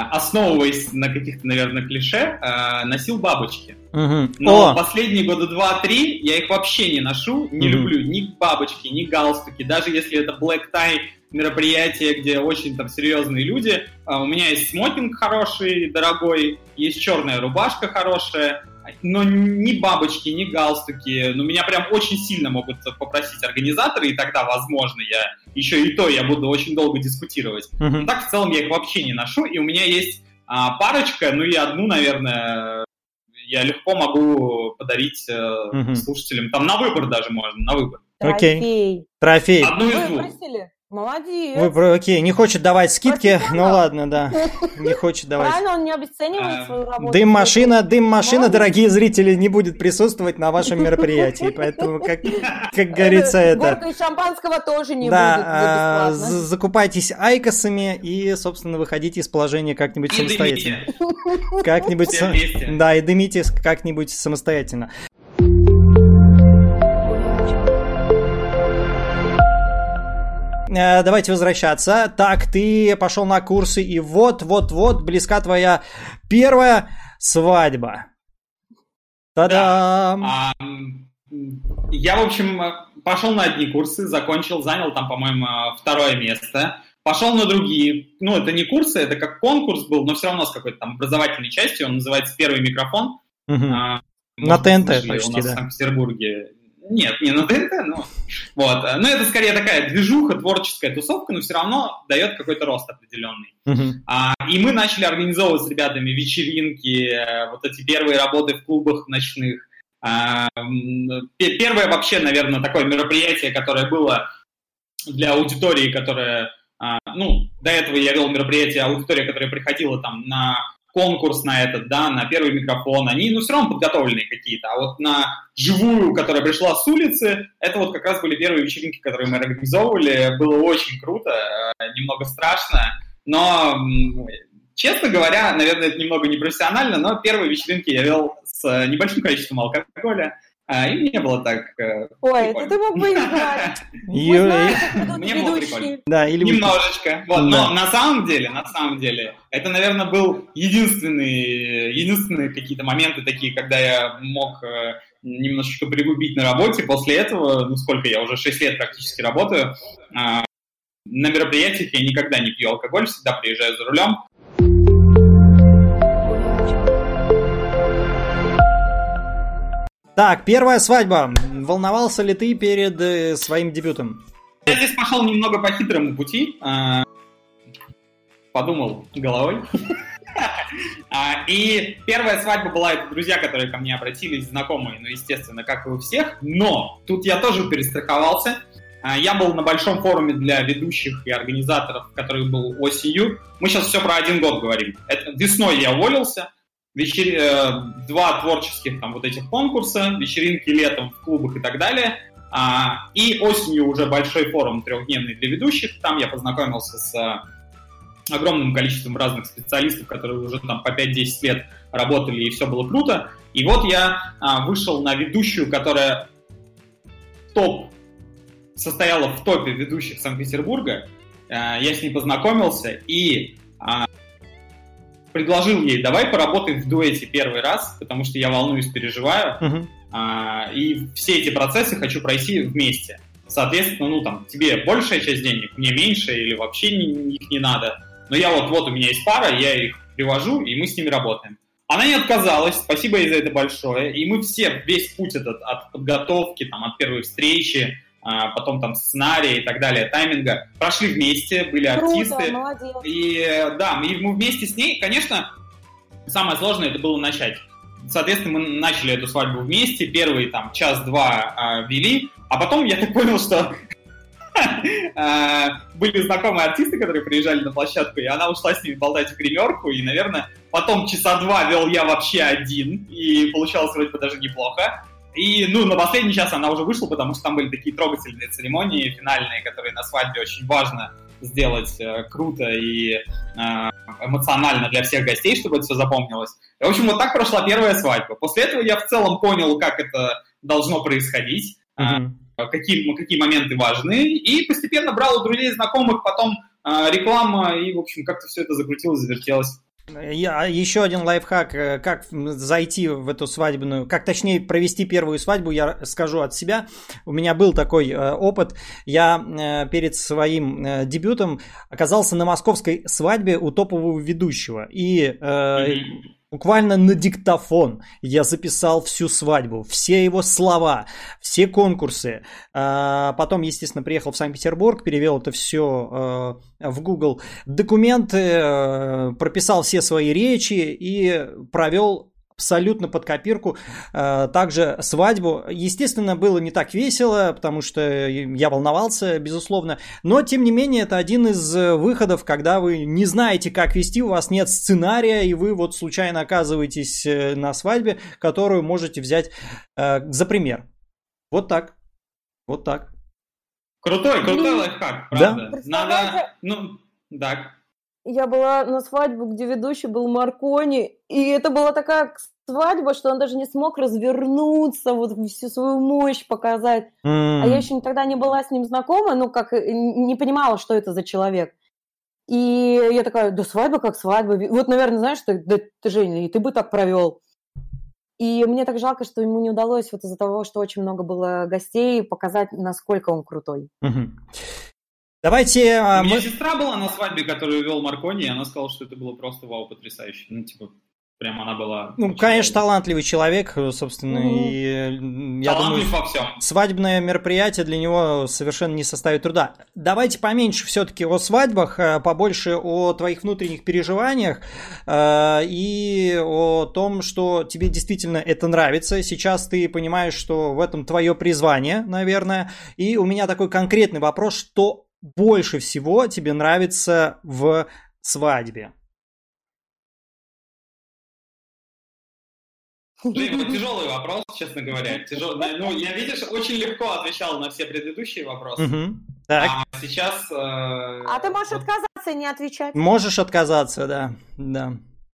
основываясь на каких-то, наверное, клише, а, носил бабочки. Угу. Но О! последние года два-три я их вообще не ношу, не угу. люблю ни бабочки, ни галстуки, даже если это black tie мероприятие, где очень там серьезные люди. А, у меня есть смокинг хороший, дорогой, есть черная рубашка хорошая, но ни бабочки, ни галстуки, ну, меня прям очень сильно могут попросить организаторы, и тогда, возможно, я еще и то я буду очень долго дискутировать. Uh-huh. Но так в целом я их вообще не ношу, и у меня есть а, парочка, ну и одну, наверное, я легко могу подарить э, uh-huh. слушателям. Там на выбор даже можно, на выбор. Окей. Okay. Трофей. Одну из двух. Молодец. Вы, окей, не хочет давать скидки, ну ладно, да. Не хочет давать. Правильно, он не обесценивает а, свою работу. Дым-машина, дым-машина, дорогие зрители, не будет присутствовать на вашем мероприятии, поэтому, как, как говорится, это... Горка и шампанского тоже не да, будет а, закупайтесь айкосами и, собственно, выходите из положения как-нибудь самостоятельно. Как-нибудь... Да, и дымите как-нибудь самостоятельно. Давайте возвращаться. Так, ты пошел на курсы, и вот-вот-вот близка твоя первая свадьба. Та-дам! Да. А, я, в общем, пошел на одни курсы, закончил, занял там, по-моему, второе место. Пошел на другие. Ну, это не курсы, это как конкурс был, но все равно с какой-то там образовательной частью. Он называется «Первый микрофон». Угу. А, на ТНТ почти, у нас да. в Санкт-Петербурге нет, не на ТНТ, но... Вот. Ну, это скорее такая движуха, творческая тусовка, но все равно дает какой-то рост определенный. Uh-huh. А, и мы начали организовывать с ребятами вечеринки, э, вот эти первые работы в клубах ночных. А, первое вообще, наверное, такое мероприятие, которое было для аудитории, которая... А, ну, до этого я вел мероприятие, аудитория, которая приходила там на конкурс на этот, да, на первый микрофон, они, ну, все равно подготовленные какие-то. А вот на живую, которая пришла с улицы, это вот как раз были первые вечеринки, которые мы организовывали. Было очень круто, э, немного страшно, но, честно говоря, наверное, это немного непрофессионально, но первые вечеринки я вел с э, небольшим количеством алкоголя, а, и мне было так э, Ой, это ты мог бы говорить. Мне было прикольно. Да, или Немножечко. Вот, но на самом деле, на самом деле, это, наверное, был единственный, единственные какие-то моменты такие, когда я мог э, немножечко пригубить на работе. После этого, ну сколько я уже 6 лет практически работаю, а, на мероприятиях я никогда не пью алкоголь, всегда приезжаю за рулем. Так, первая свадьба. Волновался ли ты перед э, своим дебютом? Я здесь пошел немного по хитрому пути. А, подумал головой. А, и первая свадьба была, это друзья, которые ко мне обратились, знакомые, ну, естественно, как и у всех. Но тут я тоже перестраховался. А, я был на большом форуме для ведущих и организаторов, который был осенью. Мы сейчас все про один год говорим. Это, весной я уволился, вечер... Э, два творческих там вот этих конкурса, вечеринки летом в клубах и так далее. А, и осенью уже большой форум трехдневный для ведущих. Там я познакомился с огромным количеством разных специалистов, которые уже там по 5-10 лет работали, и все было круто. И вот я а, вышел на ведущую, которая топ состояла в топе ведущих Санкт-Петербурга. А, я с ней познакомился и а, предложил ей, давай поработаем в дуэте первый раз, потому что я волнуюсь, переживаю, uh-huh. а, и все эти процессы хочу пройти вместе. Соответственно, ну там, тебе большая часть денег, мне меньше, или вообще их не надо. Но я вот, вот у меня есть пара, я их привожу, и мы с ними работаем. Она не отказалась, спасибо ей за это большое. И мы все, весь путь этот от подготовки, там, от первой встречи, а, потом там сценария и так далее, тайминга, прошли вместе, были Круто, артисты. Молодец. И да, мы, мы вместе с ней, конечно, самое сложное это было начать. Соответственно, мы начали эту свадьбу вместе, первый там час-два а, вели, а потом я так понял, что А, были знакомые артисты, которые приезжали на площадку, и она ушла с ними болтать в гримерку, и, наверное, потом часа два вел я вообще один, и получалось вроде бы даже неплохо. И, ну, на последний час она уже вышла, потому что там были такие трогательные церемонии финальные, которые на свадьбе очень важно сделать э, круто и э, эмоционально для всех гостей, чтобы это все запомнилось. И, в общем, вот так прошла первая свадьба. После этого я в целом понял, как это должно происходить. Mm-hmm какие, какие моменты важны, и постепенно брал у друзей, знакомых, потом э, реклама, и, в общем, как-то все это закрутилось, завертелось. Я, еще один лайфхак, э, как зайти в эту свадебную, как точнее провести первую свадьбу, я скажу от себя. У меня был такой э, опыт. Я э, перед своим э, дебютом оказался на московской свадьбе у топового ведущего. И э, mm-hmm Буквально на диктофон я записал всю свадьбу, все его слова, все конкурсы. А, потом, естественно, приехал в Санкт-Петербург, перевел это все э, в Google документы, э, прописал все свои речи и провел абсолютно под копирку. Э, также свадьбу. Естественно, было не так весело, потому что я волновался, безусловно. Но, тем не менее, это один из выходов, когда вы не знаете, как вести, у вас нет сценария, и вы вот случайно оказываетесь э, на свадьбе, которую можете взять э, за пример. Вот так. Вот так. Крутой, крутой лайфхак, правда. Да? Надо, ну, так я была на свадьбе, где ведущий был Маркони, и это была такая свадьба, что он даже не смог развернуться, вот всю свою мощь показать. Mm. А я еще тогда не была с ним знакома, ну, как э, не понимала, что это за человек. И я такая, да свадьба как свадьба. Вот, наверное, знаешь, что, да ты, Женя, и ты бы так провел. И мне так жалко, что ему не удалось вот из-за того, что очень много было гостей, показать, насколько он крутой. Mm-hmm. Давайте... А, У меня мы... сестра была на свадьбе, которую вел Маркони, и она сказала, что это было просто вау, потрясающе. Ну, типа, прям она была... Ну, конечно, талантливый человек, собственно, mm-hmm. и я думаю, во всем. свадебное мероприятие для него совершенно не составит труда. Давайте поменьше все-таки о свадьбах, а побольше о твоих внутренних переживаниях э, и о том, что тебе действительно это нравится. Сейчас ты понимаешь, что в этом твое призвание, наверное. И у меня такой конкретный вопрос, что больше всего тебе нравится в свадьбе? Блин, это тяжелый вопрос, честно говоря. Тяжел... Ну, я, видишь, очень легко отвечал на все предыдущие вопросы. Угу. Так. А сейчас... Э... А ты можешь отказаться и не отвечать. Можешь отказаться, да. да.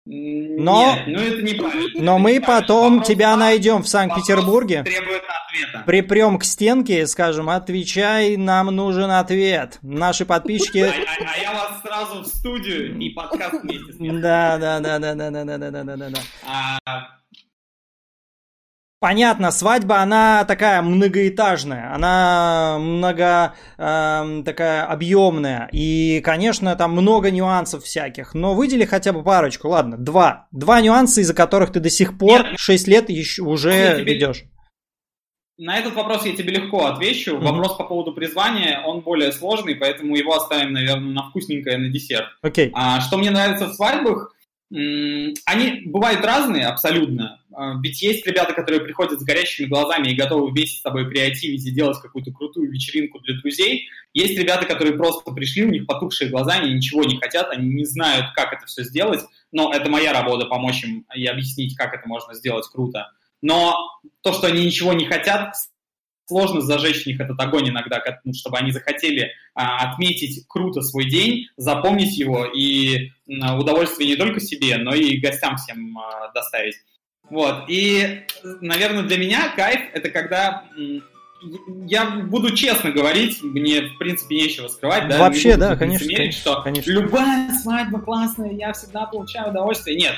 Но, Нет, ну это неправильно. Но мы потом вопрос, тебя найдем в Санкт-Петербурге. Припрем к стенке и скажем, отвечай, нам нужен ответ. Наши подписчики... А, а, а я вас сразу в студию и подкаст вместе с Да, да, да, да, да, да, да, да, да, да, да. Понятно, свадьба, она такая многоэтажная, она много э, такая объемная, и, конечно, там много нюансов всяких, но выдели хотя бы парочку, ладно, два, два нюанса, из-за которых ты до сих пор Нет, 6 лет еще уже тебе... ведешь. На этот вопрос я тебе легко отвечу. Mm-hmm. Вопрос по поводу призвания, он более сложный, поэтому его оставим, наверное, на вкусненькое, на десерт. Okay. А, что мне нравится в свадьбах, они бывают разные абсолютно. А, ведь есть ребята, которые приходят с горящими глазами и готовы вместе с тобой креативить и делать какую-то крутую вечеринку для друзей. Есть ребята, которые просто пришли, у них потухшие глаза, они ничего не хотят, они не знают, как это все сделать. Но это моя работа помочь им и объяснить, как это можно сделать круто. Но то, что они ничего не хотят, сложно зажечь в них этот огонь иногда, ну, чтобы они захотели а, отметить круто свой день, запомнить его и удовольствие не только себе, но и гостям всем а, доставить. Вот. И, наверное, для меня кайф — это когда я буду честно говорить, мне, в принципе, нечего скрывать. Да? Вообще, да, конечно, конечно, что конечно. любая свадьба классная, я всегда получаю удовольствие. Нет,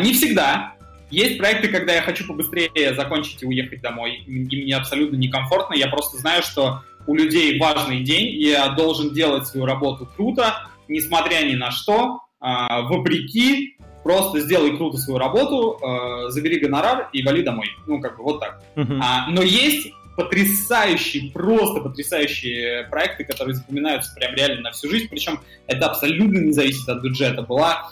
не всегда. Есть проекты, когда я хочу побыстрее закончить и уехать домой, и мне абсолютно некомфортно. Я просто знаю, что у людей важный день, и я должен делать свою работу круто, несмотря ни на что, вопреки, просто сделай круто свою работу, а, забери гонорар и вали домой. Ну, как бы вот так. Uh-huh. А, но есть потрясающие, просто потрясающие проекты, которые запоминаются прям реально на всю жизнь, причем это абсолютно не зависит от бюджета. Была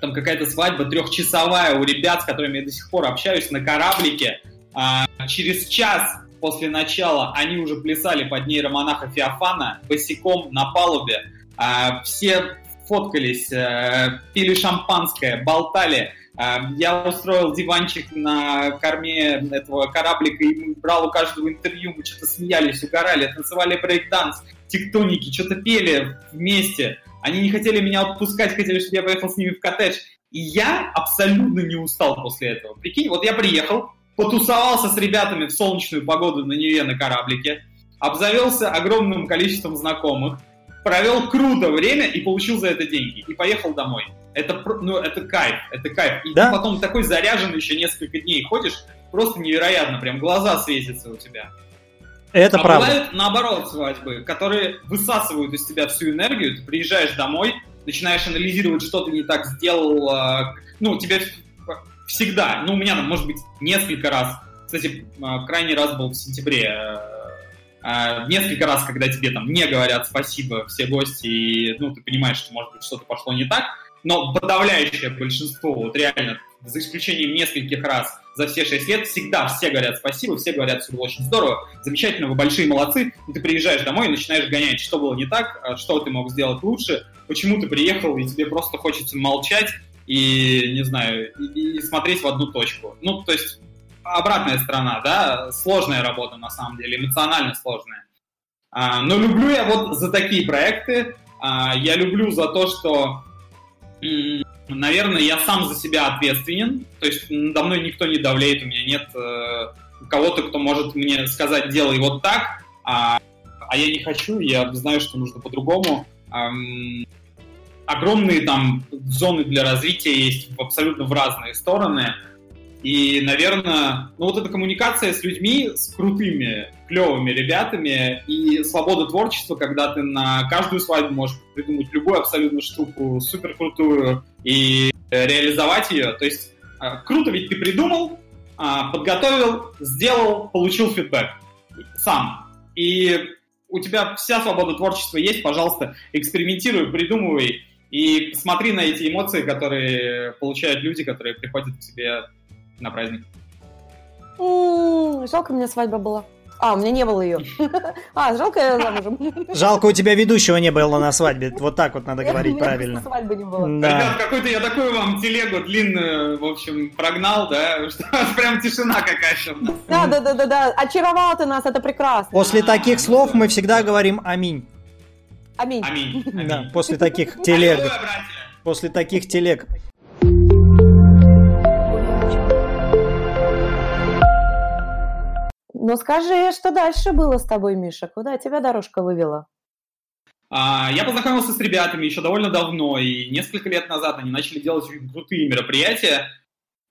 там какая-то свадьба трехчасовая у ребят, с которыми я до сих пор общаюсь, на кораблике. А, через час после начала они уже плясали под нейромонаха Феофана босиком на палубе. А, все фоткались, а, пили шампанское, болтали. А, я устроил диванчик на корме этого кораблика и брал у каждого интервью, мы что-то смеялись, угорали, танцевали брейк-данс, тектоники, что-то пели вместе. Они не хотели меня отпускать, хотели, чтобы я поехал с ними в коттедж. И я абсолютно не устал после этого. Прикинь, вот я приехал, потусовался с ребятами в солнечную погоду на Неве на кораблике, обзавелся огромным количеством знакомых, провел круто время и получил за это деньги. И поехал домой. Это, ну, это кайф, это кайф. И да? ты потом такой заряженный еще несколько дней ходишь, просто невероятно, прям глаза светятся у тебя. Это а правда. бывают наоборот свадьбы, которые высасывают из тебя всю энергию, ты приезжаешь домой, начинаешь анализировать, что ты не так сделал, а, ну, тебе всегда, ну, у меня там, может быть, несколько раз, кстати, а, крайний раз был в сентябре, а, несколько раз, когда тебе там не говорят спасибо все гости, и, ну, ты понимаешь, что, может быть, что-то пошло не так, но подавляющее большинство, вот реально, за исключением нескольких раз, за все шесть лет всегда все говорят спасибо, все говорят, все было очень здорово, замечательно, вы большие молодцы, и ты приезжаешь домой и начинаешь гонять, что было не так, а что ты мог сделать лучше, почему ты приехал, и тебе просто хочется молчать и, не знаю, и, и смотреть в одну точку. Ну, то есть обратная сторона, да, сложная работа на самом деле, эмоционально сложная. А, но люблю я вот за такие проекты, а, я люблю за то, что наверное, я сам за себя ответственен, то есть надо мной никто не давляет, у меня нет э, кого-то, кто может мне сказать, делай вот так, а, а я не хочу, я знаю, что нужно по-другому. Огромные там зоны для развития есть абсолютно в разные стороны. И, наверное, ну вот эта коммуникация с людьми, с крутыми, клевыми ребятами и свобода творчества, когда ты на каждую свадьбу можешь придумать любую абсолютно штуку, супер крутую и реализовать ее. То есть а, круто ведь ты придумал, а, подготовил, сделал, получил фидбэк сам. И у тебя вся свобода творчества есть, пожалуйста, экспериментируй, придумывай и смотри на эти эмоции, которые получают люди, которые приходят к тебе на праздник. Жалко, у меня свадьба была. А, у меня не было ее. А, жалко я замужем. Жалко, у тебя ведущего не было на свадьбе. Вот так вот надо говорить правильно. свадьбы не было. Да. Ребят, какой-то я такую вам телегу длинную, в общем, прогнал, да, что прям тишина какая-то. Да, да, да, да, да. Очаровал ты нас, это прекрасно. После таких слов мы всегда говорим аминь. Аминь. Аминь. Да, после таких телег. После таких телег. Ну скажи, что дальше было с тобой, Миша? Куда тебя дорожка вывела? А, я познакомился с ребятами еще довольно давно, и несколько лет назад они начали делать крутые мероприятия.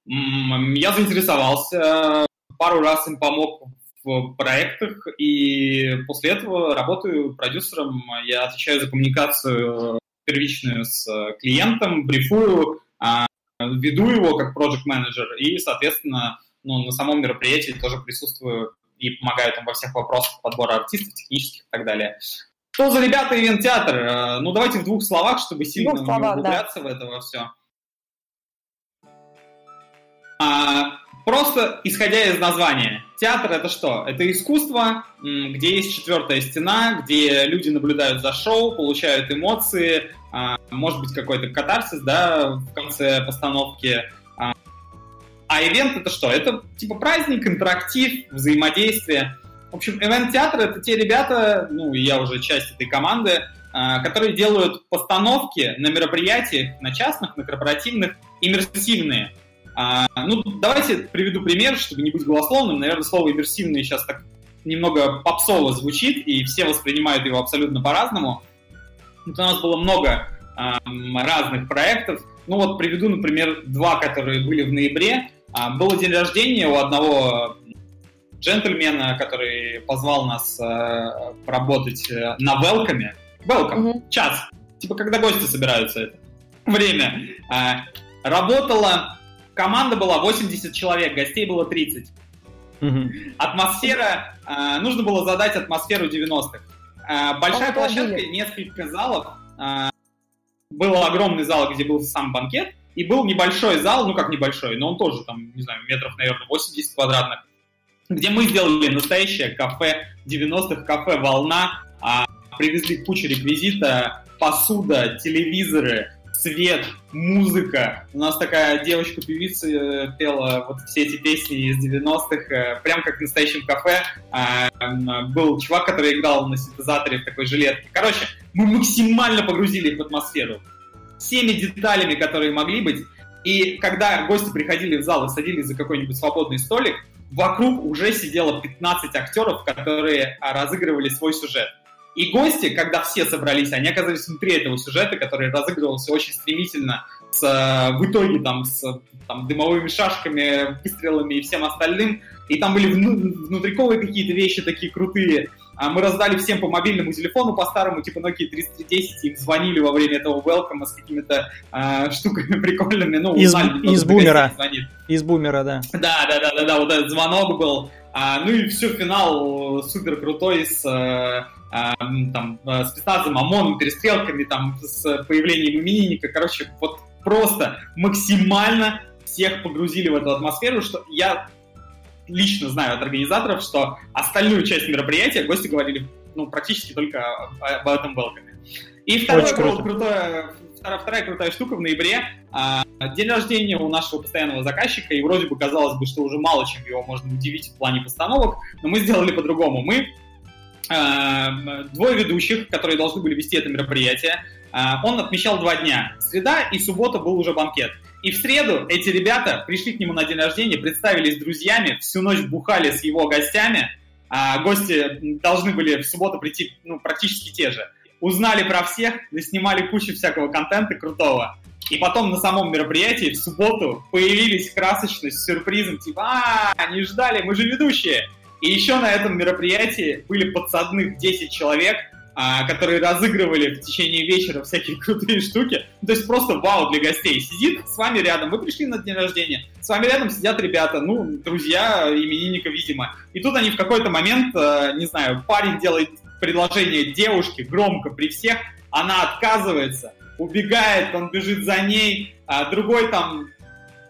Я заинтересовался, пару раз им помог в проектах, и после этого работаю продюсером. Я отвечаю за коммуникацию первичную с клиентом, брифую, а, веду его как проект менеджер и, соответственно, ну, на самом мероприятии тоже присутствую и помогают им во всех вопросах подбора артистов, технических и так далее. Что за ребята ивент-театр? Э, ну, давайте в двух словах, чтобы сильно не углубляться да. в это во все. А, просто исходя из названия. Театр это что? Это искусство, где есть четвертая стена, где люди наблюдают за шоу, получают эмоции, а, может быть какой-то катарсис, да, в конце постановки. А, ивент это что? Это типа праздник, интерактив, взаимодействие. В общем, ивент-театр это те ребята, ну, я уже часть этой команды, а, которые делают постановки на мероприятиях, на частных, на корпоративных, иммерсивные. А, ну, давайте приведу пример, чтобы не быть голословным. Наверное, слово иммерсивный сейчас так немного попсово звучит, и все воспринимают его абсолютно по-разному. Вот у нас было много разных проектов. Ну вот приведу, например, два, которые были в ноябре. А, было день рождения у одного джентльмена, который позвал нас а, поработать э, на велкаме. Welcome, mm-hmm. час. Типа, когда гости собираются, это время. А, работала, команда была 80 человек, гостей было 30. Mm-hmm. Атмосфера, а, нужно было задать атмосферу 90-х. А, большая площадка, несколько залов. Был огромный зал, где был сам банкет, и был небольшой зал, ну как небольшой, но он тоже там, не знаю, метров, наверное, 80 квадратных, где мы сделали настоящее кафе 90-х, кафе «Волна», а привезли кучу реквизита, посуда, телевизоры, свет, музыка. У нас такая девочка-певица э, пела вот все эти песни из 90-х, э, прям как в настоящем кафе. А, был чувак, который играл на синтезаторе в такой жилетке. Короче, мы максимально погрузили их в атмосферу. Всеми деталями, которые могли быть. И когда гости приходили в зал и садились за какой-нибудь свободный столик, вокруг уже сидело 15 актеров, которые а, разыгрывали свой сюжет. И гости, когда все собрались, они оказались внутри этого сюжета, который разыгрывался очень стремительно, с, э, в итоге там с там, дымовыми шашками, выстрелами и всем остальным. И там были внутриковые какие-то вещи такие крутые. А мы раздали всем по мобильному телефону, по-старому, типа Nokia 3310, им звонили во время этого welcome с какими-то э, штуками прикольными. Ну, из, узнали, из бумера. Из бумера, да. Да, да, да, да, да, вот этот звонок был. А, ну и все, финал супер крутой с э, там, э, спецназом, ОМОНом, перестрелками, там, с появлением именинника. Короче, вот просто максимально всех погрузили в эту атмосферу, что я лично знаю от организаторов, что остальную часть мероприятия гости говорили ну, практически только об этом welcome. И второе, круто. крутое, вторая, вторая крутая штука в ноябре. А, день рождения у нашего постоянного заказчика, и вроде бы казалось бы, что уже мало чем его можно удивить в плане постановок, но мы сделали по-другому. Мы Э, двое ведущих, которые должны были вести это мероприятие. Э, он отмечал два дня. Среда и суббота был уже банкет. И в среду эти ребята пришли к нему на день рождения, представились друзьями, всю ночь бухали с его гостями. А гости должны были в субботу прийти ну, практически те же. Узнали про всех, снимали кучу всякого контента крутого. И потом на самом мероприятии в субботу появились красочно с сюрпризом, типа, а, не ждали, мы же ведущие. И еще на этом мероприятии были подсадных 10 человек, а, которые разыгрывали в течение вечера всякие крутые штуки. Ну, то есть просто вау для гостей. Сидит с вами рядом, вы пришли на день рождения, с вами рядом сидят ребята, ну, друзья именинника, видимо. И тут они в какой-то момент, а, не знаю, парень делает предложение девушке громко при всех, она отказывается, убегает, он бежит за ней, а другой там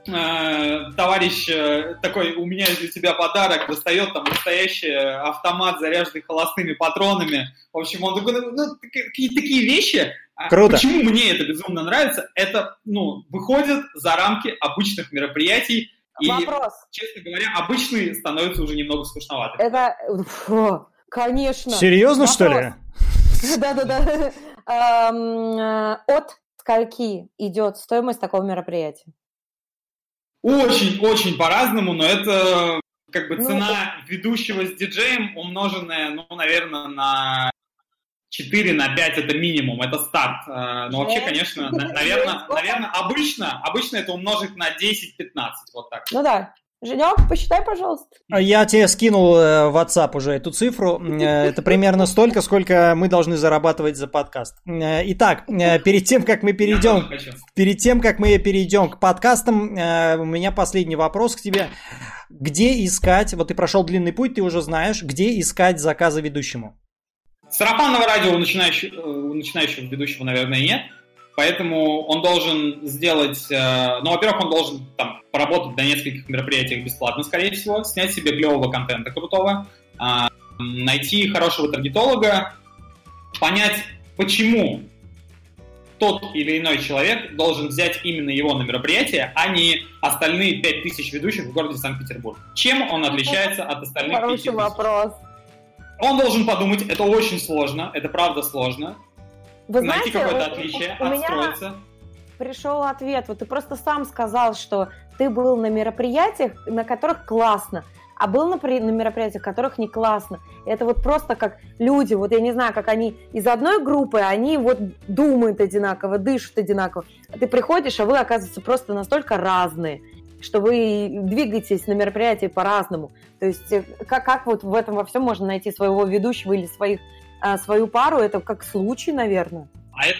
товарищ э, такой, у меня для тебя подарок, достает там настоящий автомат, заряженный холостыми патронами. В общем, он такой, ну, такие, такие вещи. А Круто. Почему мне это безумно нравится? Это, ну, выходит за рамки обычных мероприятий. И, Вопрос. честно говоря, обычные становятся уже немного скучноваты. Это, фу, конечно. Серьезно, Вопрос. что ли? Да-да-да. Э, от скольки идет стоимость такого мероприятия? Очень-очень по-разному, но это как бы ну, цена это... ведущего с диджеем, умноженная, ну, наверное, на 4 на 5 это минимум, это старт. Э, но вообще, конечно, наверное, наверное, обычно, обычно это умножить на 10-15, вот так. Ну да, Женек, посчитай, пожалуйста. А я тебе скинул э, в WhatsApp уже эту цифру. Э, это примерно столько, сколько мы должны зарабатывать за подкаст. Э, итак, перед тем, как мы перейдем, перед тем, как мы перейдем к подкастам, у меня последний вопрос к тебе. Где искать, вот ты прошел длинный путь, ты уже знаешь, где искать заказы ведущему? Сарафанного радио у начинающего, у начинающего ведущего, наверное, нет. Поэтому он должен сделать, ну, во-первых, он должен там поработать на нескольких мероприятиях бесплатно, скорее всего, снять себе клевого контента крутого, а, найти хорошего таргетолога, понять, почему тот или иной человек должен взять именно его на мероприятие, а не остальные 5000 ведущих в городе Санкт-Петербург. Чем он отличается от остальных Хороший 5000? вопрос. Он должен подумать, это очень сложно, это правда сложно. Вы Найти знаете, какое-то отличие, у меня отстроиться. пришел ответ. Вот ты просто сам сказал, что ты был на мероприятиях, на которых классно, а был на, при- на мероприятиях, в которых не классно. Это вот просто как люди, вот я не знаю, как они из одной группы, они вот думают одинаково, дышат одинаково. А ты приходишь, а вы, оказывается, просто настолько разные, что вы двигаетесь на мероприятии по-разному. То есть э, как, как вот в этом во всем можно найти своего ведущего или своих, свою пару, это как случай, наверное. А это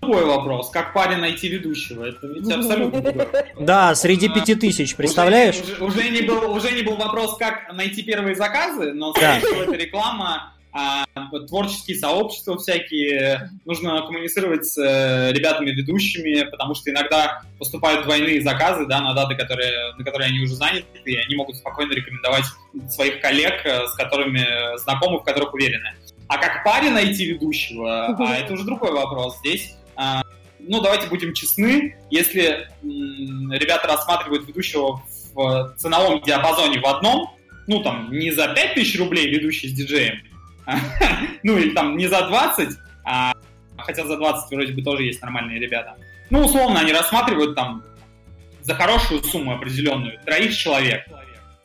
другой вопрос. Как паре найти ведущего? Это ведь абсолютно другой. Да, среди А, пяти тысяч, представляешь? Уже, уже- уже не был, уже не был вопрос, как найти первые заказы, но, Да. скорее всего, это реклама, а, творческие сообщества всякие. Нужно коммуницировать с э, ребятами-ведущими, потому что иногда поступают двойные заказы да, на даты, которые, на которые они уже заняты, и они могут спокойно рекомендовать своих коллег, э, с которыми знакомы, в которых уверены. А как паре найти ведущего, а, это уже другой вопрос. Здесь а, ну, давайте будем честны, если м, ребята рассматривают ведущего в ценовом диапазоне в одном, ну, там, не за 5000 рублей ведущий с диджеем, ну, или там не за 20, а, хотя за 20 вроде бы тоже есть нормальные ребята. Ну, условно, они рассматривают там за хорошую сумму определенную, троих человек.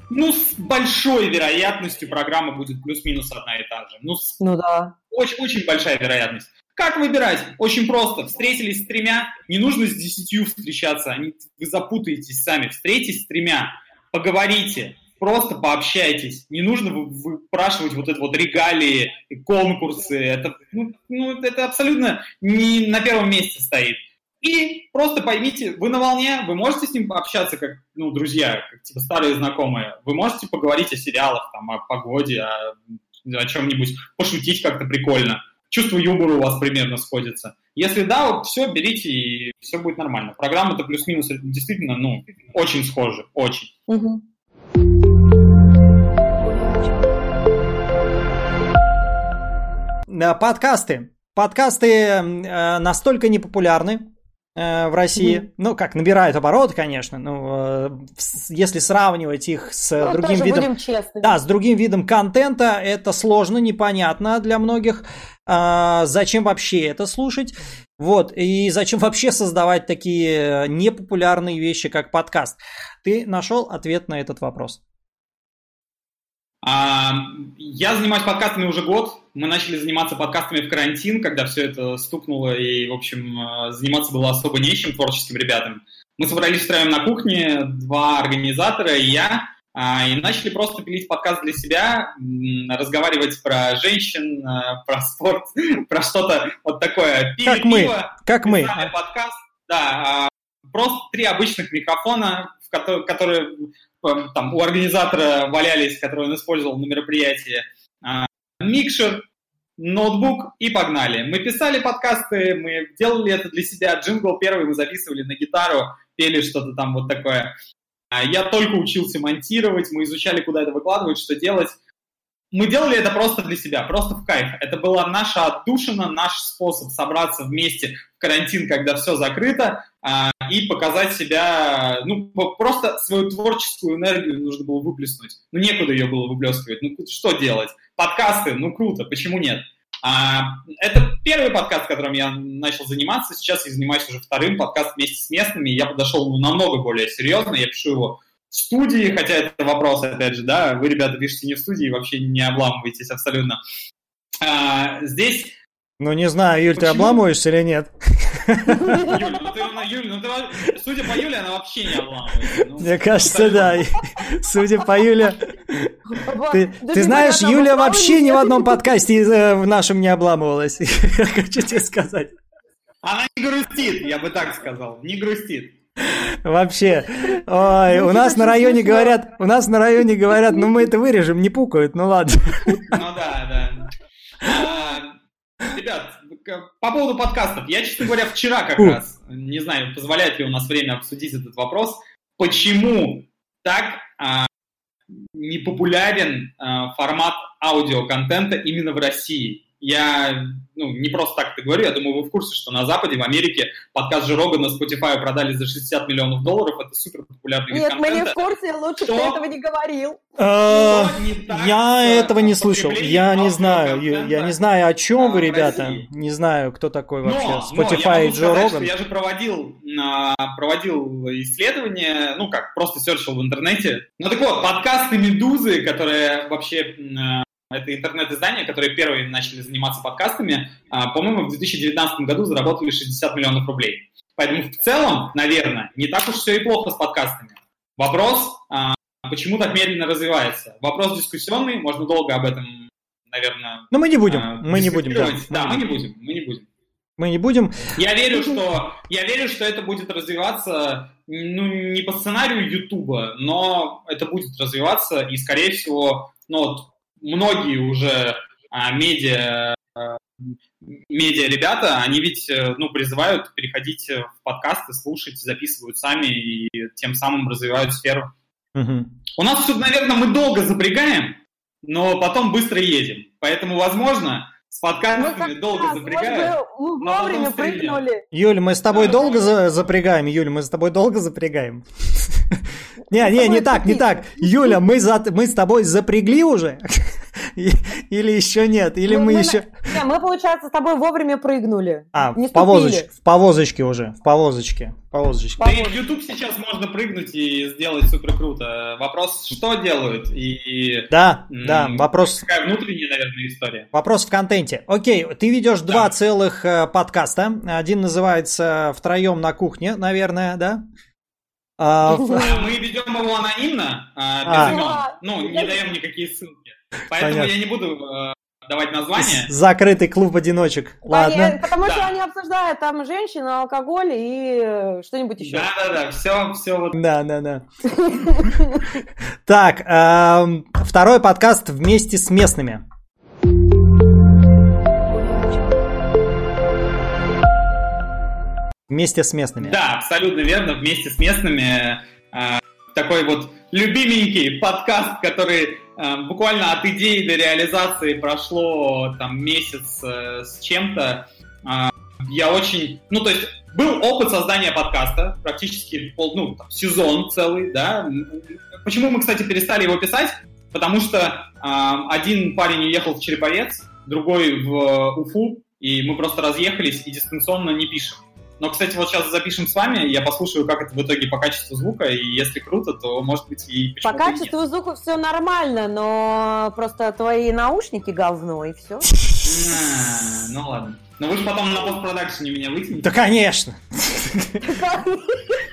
Ну, с большой вероятностью программа будет плюс-минус одна и та же. Ну, с Ну да. очень, очень большая вероятность. Как выбирать? Очень просто. Встретились с тремя, не нужно с десятью встречаться, они, вы запутаетесь сами. Встретитесь с тремя, поговорите, просто пообщайтесь. Не нужно вы- выпрашивать вот это вот регалии, конкурсы. Это, ну, ну, это абсолютно не на первом месте стоит. И просто поймите, вы на волне, вы можете с ним общаться как, ну, друзья, как, типа, старые знакомые. Вы можете поговорить о сериалах, там, о погоде, о, о чем-нибудь, пошутить как-то прикольно. Чувство юмора у вас примерно сходится. Если да, вот все, берите, и все будет нормально. Программа-то плюс-минус действительно, ну, очень схожи, очень. Мгм. Да, подкасты. Подкасты э, настолько непопулярны э, в России. Мгм. Ну, как, набирают оборот, конечно. Ну, э, если сравнивать их с Ну, другим тоже видом... Да, с другим видом контента это сложно, непонятно для многих. А, зачем вообще это слушать? Вот, и зачем вообще создавать такие непопулярные вещи, как подкаст? Ты нашел ответ на этот вопрос? А, я занимаюсь подкастами уже год. Мы начали заниматься подкастами в карантин, когда все это стукнуло, и, в общем, э, заниматься было особо нечем творческим ребятам. Мы собрались втроем на кухне, два организатора и я, а, и начали просто пилить подкаст для себя, разговаривать про женщин, э, про спорт, про что-то вот такое. Пили Как мы. пиво, Как мы. подкаст, да, а, просто три обычных микрофона, которые э, там у организатора валялись, которые он использовал на мероприятии, микшер, ноутбук и погнали. Мы писали подкасты, мы делали это для себя, джингл первый мы записывали на гитару, пели что-то там вот такое. А, Я только учился монтировать, мы изучали, куда это выкладывать, что делать. Мы делали это просто для себя, просто в кайф. Это была наша отдушина, наш способ собраться вместе карантин, когда все закрыто, а, и показать себя, ну, просто свою творческую энергию нужно было выплеснуть. Ну, некуда ее было выплескивать. Ну, что делать? Подкасты, ну, круто, почему нет? А, это первый подкаст, которым я начал заниматься. Сейчас я занимаюсь уже вторым подкастом вместе с местными. Я подошел ну, намного более серьезно. Я пишу его в студии, хотя это вопрос, опять же, да, вы, ребята, пишете не в студии, вообще не обламываетесь абсолютно. А, здесь Ну, не знаю, Юль, ты Почему? обламываешься или нет? Юль, ну ты, ну, Юль, ну ты, судя по Юле, она вообще не обламывается. Ну, Мне кажется, да. Судя по Юле... Ты, ты знаешь, Юля вообще ни в одном подкасте э, в нашем не обламывалась. Я хочу тебе сказать. Она не грустит, я бы так сказал, не грустит. Вообще. Ой, Ну, у нас на районе говорят, у нас на районе говорят, ну мы это вырежем, не пукают, ну ладно. Ну да, да. По поводу подкастов. Я, честно говоря, вчера как раз, не знаю, позволяет ли у нас время обсудить этот вопрос, почему так а, непопулярен а, формат аудиоконтента именно в России я ну, не просто так это говорю, я думаю, вы в курсе, что на Западе, в Америке подкаст Жи на Spotify продали за 60 миллионов долларов, это супер популярный Нет, мы не в курсе, лучше что? ты этого не говорил. А, я этого не слышал, я не знаю, я не знаю, о чем вы, ребята, не знаю, кто такой вообще, Spotify и Джо Роган. Я же проводил, проводил исследование, ну как, просто серчил в интернете. Ну так вот, подкасты «Медузы», которые вообще это интернет-издание, которые первые начали заниматься подкастами, а, по-моему, в 2019 году заработали 60 миллионов рублей. Поэтому в целом, наверное, не так уж все и плохо с подкастами. Вопрос, а, почему так медленно развивается? Вопрос дискуссионный, можно долго об этом, наверное... Но мы не будем, а, мы не будем. Да, да мы не будем, мы не будем. Мы не будем. Я верю, что я верю, что это будет развиваться ну, не по сценарию Ютуба, но это будет развиваться, и, скорее всего, ну, вот, многие уже а, медиа, а, медиа ребята, они ведь э, ну, призывают переходить в подкасты, слушать, записывают сами и тем самым развивают сферу. Угу. У нас все, наверное, мы долго запрягаем, но потом быстро едем. Поэтому, возможно, с подкастами ну, долго раз, запрягают. Мы вовремя прыгнули. Юль, мы с тобой долго за запрягаем, Юль, мы с тобой долго запрягаем. Не, не, не так, не так. Юля, мы, за, мы с тобой запрягли уже? Или еще нет? Или мы, еще... Не, мы, получается, с тобой вовремя прыгнули. А, в, повозоч... в повозочке уже, в повозочке. Повозочке. Да и в YouTube сейчас можно прыгнуть и сделать супер круто. Вопрос, что делают? И, да, да, вопрос... Какая внутренняя, наверное, история. Вопрос в контенте. Окей, ты ведешь да. два целых э, подкаста. Один называется «Втроем на кухне», наверное, да? А, мы ведем его анонимно, а, без а. имен. Ну, не даем никакие ссылки. Поэтому Понятно. я не буду э, давать название. Закрытый клуб одиночек. Ладно. Потому что они обсуждают там женщин, алкоголь и что-нибудь еще. Да, да, да, все, все вот. Да, да, да. Так, эм, второй подкаст вместе с местными. Вместе с местными. Да, абсолютно верно, вместе с местными. Э, такой вот любименький подкаст, который буквально от идеи до реализации прошло там месяц э, с чем-то. Э, я очень, ну то есть был опыт создания подкаста, практически пол, ну, там, сезон целый, да. Почему мы, кстати, перестали его писать? Потому что э, один парень уехал в Череповец, другой в Уфу, и мы просто разъехались и дистанционно не пишем. Но, кстати, вот сейчас запишем с вами, я послушаю, как это в итоге по качеству звука, и если круто, то, может быть, и По качеству и звука все нормально, но просто твои наушники говно, и все. А, ну ладно. Но вы же потом на постпродакшене меня вытянете. Да, конечно.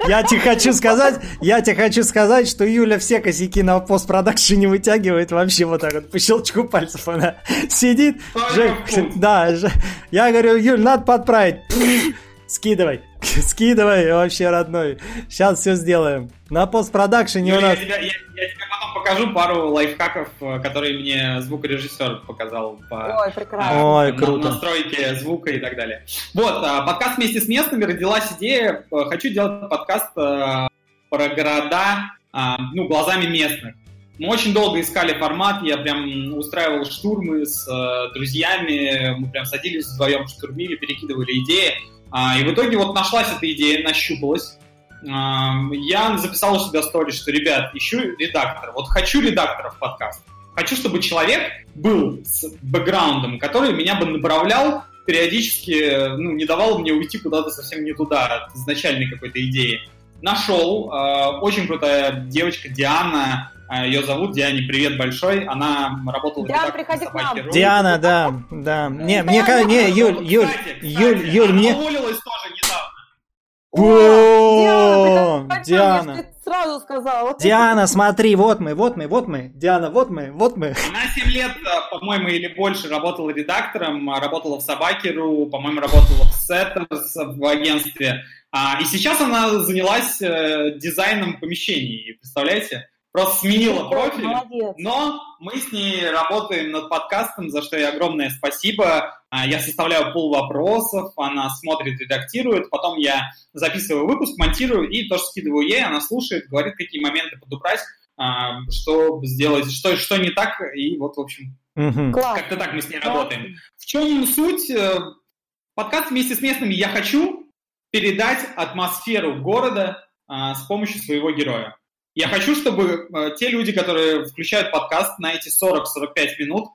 Я тебе хочу сказать, я тебе хочу сказать, что Юля все косяки на постпродакшене вытягивает вообще вот так вот, по щелчку пальцев она сидит. Да, я говорю, Юль, надо подправить. Скидывай, скидывай, вообще родной. Сейчас все сделаем. На постпродакшене у нас... Я, я, я, я тебе потом покажу пару лайфхаков, э, которые мне звукорежиссер показал по Ой, прекрасно. Ой, круто. настройке звука и так далее. Вот, а, подкаст вместе с местными родилась идея, э, хочу делать подкаст э, про города, а, ну, глазами местных. Мы очень долго искали формат, я прям устраивал штурмы с друзьями, мы прям садились вдвоем, штурмили, перекидывали идеи. А, и в итоге вот нашлась эта идея, нащупалась. А, я записал у себя сторис, что, ребят, ищу редактора. Вот хочу редактора в подкаст. Хочу, чтобы человек был с бэкграундом, который меня бы направлял периодически, ну, не давал мне уйти куда-то совсем не туда от изначальной какой-то идеи. Нашел, э, очень крутая девочка Диана, а, Ее зовут Диане, привет большой. Она работала Диана, приходи к нам. Диана, да, да. Не, мне кажется, не, Юль, Юль, Юль, Юль, мне... уволилась тоже недавно. О, Диана, сразу сказала. Диана, смотри, вот мы, вот мы, вот мы. Диана, вот мы, вот мы. Она 7 лет, э, по-моему, или больше работала редактором, а, работала в Собака.ру, по-моему, работала в Setters в агентстве. А, и сейчас она занялась э, дизайном помещений, представляете? Просто сменила профиль. Молодец. Но мы с ней работаем над подкастом, за что ей огромное спасибо. А, я составляю пол вопросов, она смотрит, редактирует, потом я записываю выпуск, монтирую и тоже скидываю ей, она слушает, говорит, какие моменты подубрать, а, что сделать, что, что не так, и вот, в общем, угу. как-то так мы с ней работаем. В чем суть? Э, подкаст вместе с местными «Я хочу» передать атмосферу города а, с помощью своего героя. Я хочу, чтобы а, те люди, которые включают подкаст на эти 40-45 минут,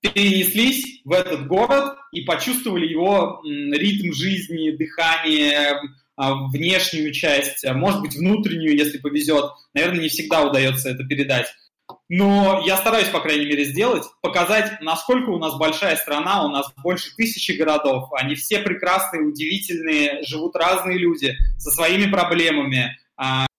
перенеслись в этот город и почувствовали его ритм жизни, дыхание, а, внешнюю часть, а, может быть, внутреннюю, если повезет. Наверное, не всегда удается это передать. Но я стараюсь, по крайней мере, сделать, показать, насколько у нас большая страна, у нас больше тысячи городов, они все прекрасные, удивительные, живут разные люди со своими проблемами.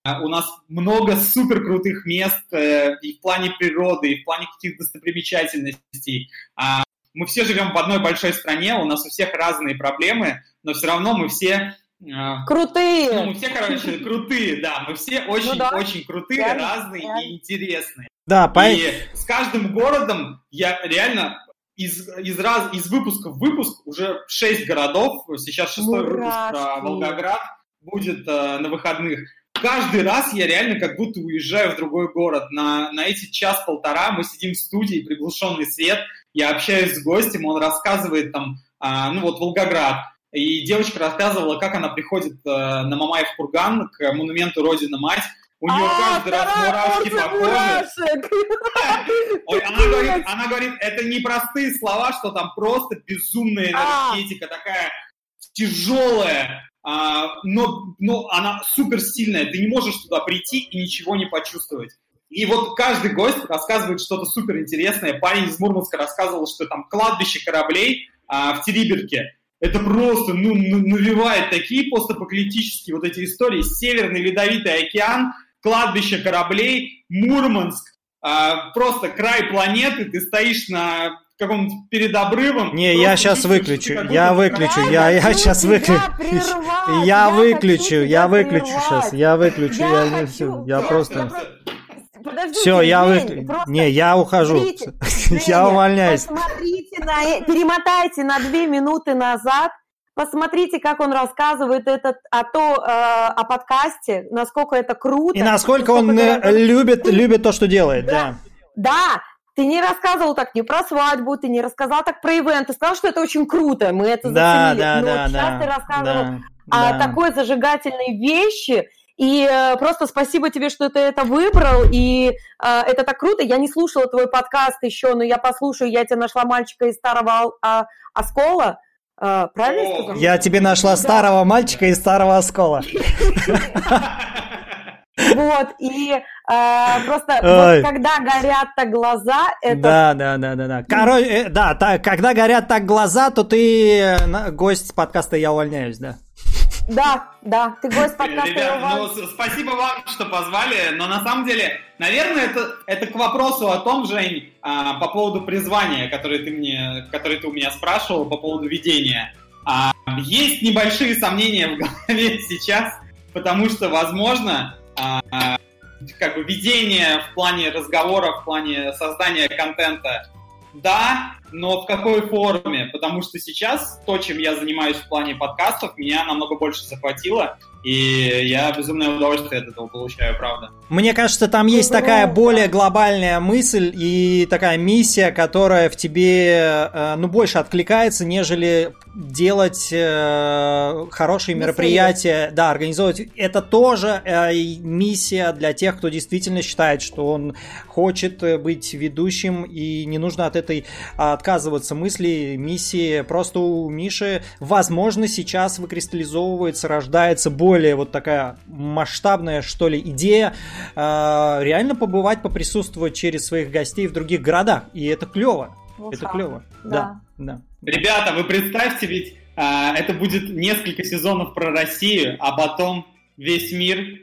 А, у нас много супер крутых мест э, и в плане природы, и в плане каких-то достопримечательностей. А, мы все живем в одной большой стране, у нас у всех разные проблемы, но все равно мы все а, крутые. Ну, мы все, короче, крутые, да. Мы все очень-очень ну, да. очень крутые, реально, разные реально. и интересные. Да, по... И с каждым городом я реально из, из, раз, из выпуска в выпуск уже шесть городов, сейчас шестой Мурашки. выпуск про Волгоград будет э, на выходных. Каждый раз я реально как будто уезжаю в другой город. На, на эти час-полтора мы сидим в студии, приглушенный свет, я общаюсь с гостем, он рассказывает там, э, ну вот Волгоград, и девочка рассказывала, как она приходит э, на Мамаев курган к монументу Родина-Мать, у нее а, каждый раз мурашки по коже. Она говорит, она говорит, это не простые слова, что там просто безумная а. энергетика, такая тяжелая, а, но, но она супер сильная. Ты не можешь туда прийти и ничего не почувствовать. И вот каждый гость рассказывает что-то супер интересное. Парень из Мурманска рассказывал, что там кладбище кораблей а, в Териберке. Это просто ну, навевает такие постапокалиптические вот эти истории. Северный Ледовитый океан, кладбище кораблей, Мурманск, а, просто край планеты, ты стоишь на каком-то перед обрывом. Не, я сейчас выключу, я выключу, я, я сейчас выключу. Я выключу, я выключу сейчас, я выключу, я не все, я просто... Все, я вы... Не, я ухожу. я увольняюсь. Посмотрите на... Э, перемотайте на две минуты назад Посмотрите, как он рассказывает этот, о, то, э, о подкасте, насколько это круто. И насколько, он это... любит, любит то, что делает, да. Да, да. Ты не рассказывал так не про свадьбу, ты не рассказал так про ивент, ты сказал, что это очень круто, мы это да, заценили. Да, Но да, сейчас да, ты рассказывал да, о да. такой зажигательной вещи, и э, просто спасибо тебе, что ты это выбрал, и э, это так круто. Я не слушала твой подкаст еще, но я послушаю. Я тебе нашла мальчика из старого а, Оскола. А, правильно я сказала? Я тебе нашла старого мальчика из старого оскола. Вот, и э, просто вот, когда горят-то глаза, это... Да, да, да, да, да. Короче, э, да, так, когда горят так глаза, то ты э, гость подкаста «Я увольняюсь», да. Да, да, ты гость подкаста. Ребят, ну, спасибо вам, что позвали, но на самом деле, наверное, это, это к вопросу о том, Жень, а, по поводу призвания, который ты, мне, который ты у меня спрашивал, по поводу ведения. А, есть небольшие сомнения в голове сейчас, потому что, возможно, как бы ведение в плане разговора, в плане создания контента да, но в какой форме? Потому что сейчас то, чем я занимаюсь в плане подкастов, меня намного больше захватило, и я безумное удовольствие от этого получаю, правда. Мне кажется, там есть такая более глобальная мысль и такая миссия, которая в тебе, э, ну, больше откликается, нежели делать э, хорошие мероприятия, да, организовывать. Это тоже э, миссия для тех, кто действительно считает, что он хочет быть ведущим, и не нужно от этой отказываться мысли, миссии. Просто у Миши, возможно, сейчас выкристаллизовывается, рождается более более вот такая масштабная, что ли, идея э, реально побывать, поприсутствовать через своих гостей в других городах. И это клево. Ну, это клево. Да. да. Ребята, вы представьте, ведь э, это будет несколько сезонов про Россию, а потом весь мир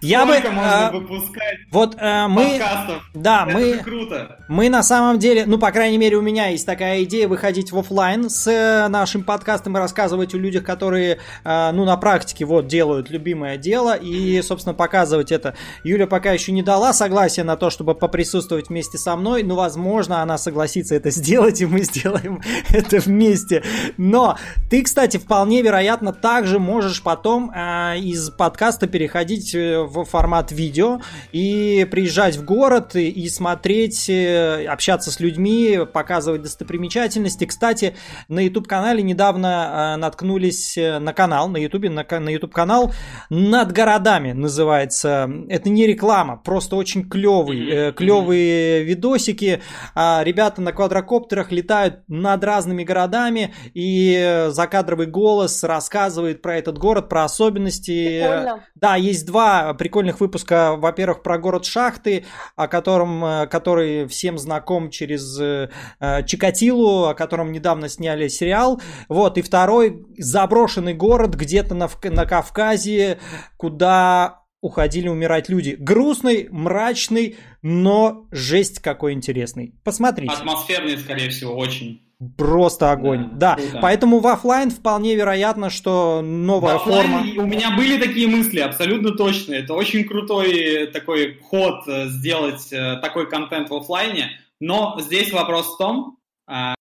Я бы... Можно а, выпускать Вот а, мы... подкастов? Да, Это мы... круто. Мы на самом деле, ну, по крайней мере, у меня есть такая идея выходить в офлайн с э, нашим подкастом и рассказывать о людях, которые, э, ну, на практике вот делают любимое дело и, собственно, показывать это. Юля пока еще не дала согласия на то, чтобы поприсутствовать вместе со мной, но, возможно, она согласится это сделать, и мы сделаем это вместе. Но ты, кстати, вполне вероятно также можешь потом э, из подкаста переходить в формат видео и приезжать в город и, и смотреть э, общаться с людьми, показывать достопримечательности. Кстати, на YouTube-канале недавно э, наткнулись э, на канал, на YouTube, на, на YouTube-канал «Над городами» называется. Это не реклама, просто очень клевый, э, клевые видосики. А ребята на квадрокоптерах летают над разными городами, и закадровый голос рассказывает про этот город, про особенности. Прикольно. Да, есть два прикольных выпуска. Во-первых, про город Шахты, о котором, который всем знаком через э, Чикатилу, о котором недавно сняли сериал. Вот, и второй заброшенный город где-то на, на Кавказе, куда уходили умирать люди. Грустный, мрачный, но жесть какой интересный. Посмотрите. Атмосферный, скорее всего, очень. Просто огонь. Да, круто. поэтому в офлайн вполне вероятно, что новая В форма. У меня были такие мысли, абсолютно точно. Это очень крутой такой ход э, сделать э, такой контент в оффлайне. Но здесь вопрос в том, а,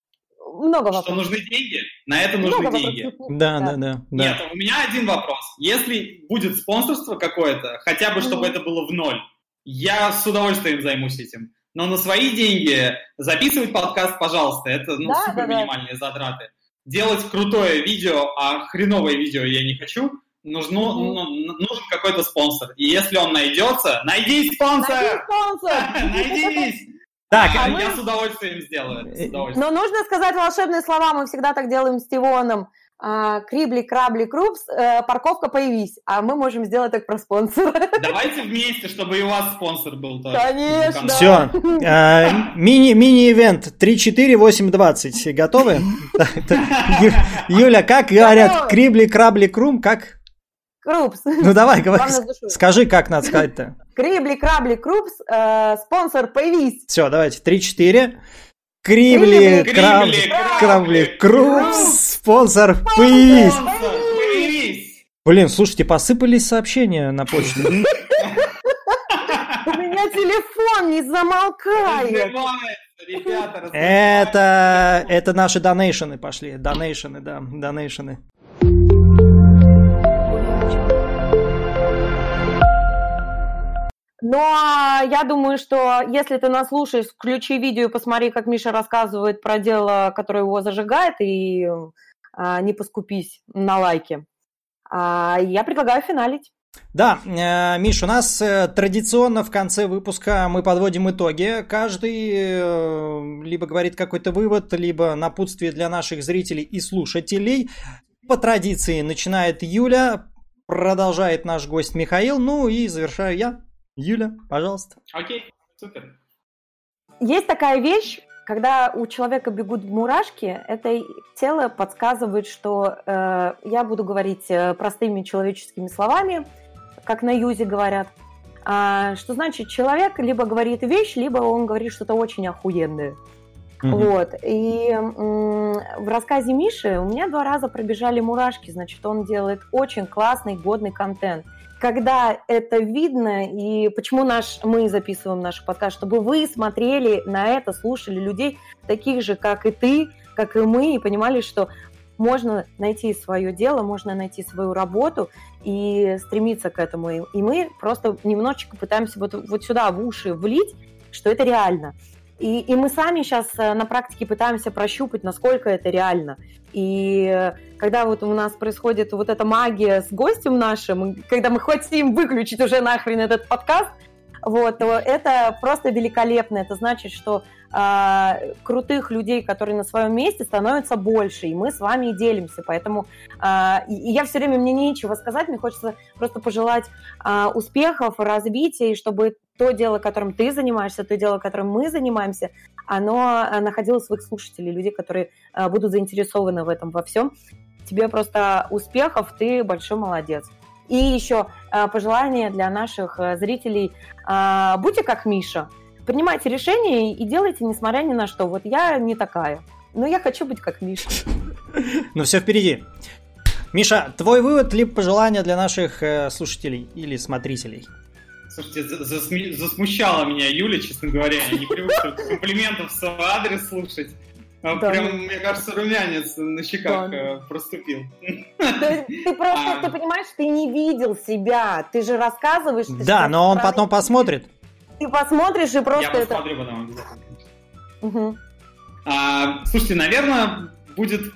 Много что вопросов. нужны деньги. На это нужны Много деньги. вопросов. Да, да, да. да. Нет, у меня один вопрос. Если будет спонсорство какое-то, хотя бы чтобы Мгм. это было в ноль, я с удовольствием займусь этим. Но на свои деньги записывать подкаст, пожалуйста, это ну, Да, супер да, да. минимальные затраты. Делать крутое видео, а хреновое видео я не хочу. Нужно, Мгм. ну, нужен какой-то спонсор. И если он найдется, найди спонсор! Найди спонсор! Найдись! Так, А, а мы- я с удовольствием сделаю. с удовольствием. Но нужно сказать волшебные слова, мы всегда так делаем с Тивоном. А, Крибли, крабли, крупс, э, парковка появись. А мы можем сделать так про спонсора. Давайте вместе, чтобы и у вас спонсор был тоже. Конечно. Все. Мини, мини-ивент 3-4-8-20. Готовы? Юля, как говорят? Крибли, крабли, крум? Как? Крупс. Ну давай, говори. Скажи, как надо сказать-то. Крибли, крабли, крупс, э, спонсор появись. Все, давайте. 3-4. Крабли, крабли, крум, крум. спонсор, появись. Блин, слушайте, посыпались сообщения на почту. У меня телефон не замолкает. Ребята. Это, это наши донейшены пошли. Донейшены, да, донейшены. Но я думаю, что если ты нас слушаешь, включи видео и посмотри, как Миша рассказывает про дело, которое его зажигает, и а, не поскупись на лайки. А, я предлагаю финалить. Да, э, Миш, у нас э, традиционно в конце выпуска мы подводим итоги. Каждый э, либо говорит какой-то вывод, либо напутствие для наших зрителей и слушателей. По традиции начинает Юля, продолжает наш гость Михаил, ну и завершаю я. Юля, пожалуйста. Окей, супер. Есть такая вещь, когда у человека бегут мурашки, это тело подсказывает, что э, я буду говорить э, простыми человеческими словами, как на юзе говорят. А, что значит человек либо говорит вещь, либо он говорит что-то очень охуенное. Мгм. Вот. И м, в рассказе Миши у меня два раза пробежали мурашки. Значит, он делает очень классный, годный контент. Когда это видно, и почему наш, мы записываем наш подкаст, чтобы вы смотрели на это, слушали людей, таких же, как и ты, как и мы, и понимали, что можно найти свое дело, можно найти свою работу и стремиться к этому. И мы просто немножечко пытаемся вот, вот сюда в уши влить, что это реально. И, и мы сами сейчас на практике пытаемся прощупать, насколько это реально. И э, когда вот у нас происходит вот эта магия с гостем нашим, когда мы хотим выключить уже нахрен этот подкаст, вот, то это просто великолепно. Это значит, что а, крутых людей, которые на своем месте, становится больше, и мы с вами и делимся. Поэтому а, и, я все время, мне нечего сказать, мне хочется просто пожелать а, успехов, развития, и чтобы то дело, которым ты занимаешься, то дело, которым мы занимаемся, оно находило своих слушателей, людей, которые а, будут заинтересованы в этом во всем. Тебе просто успехов, ты большой молодец. И еще э, пожелание для наших э, зрителей. Э, будьте как Миша. Принимайте решения и делайте, несмотря ни на что. Вот я не такая. Но я хочу быть как Миша. Ну все впереди. Миша, твой вывод либо пожелание для наших э, слушателей или смотрителей? Слушайте, засмущала меня Юля, честно говоря. Я не привык комплиментов в свой адрес слушать. А да. Прям, мне кажется, румянец на щеках да. Э, проступил. Ты, ты просто, а... ты понимаешь, ты не видел себя. Ты же рассказываешь. Ты да, но он потом посмотрит. Ты посмотришь и просто Я это... посмотрю потом обязательно. Угу. А, слушайте, наверное, будет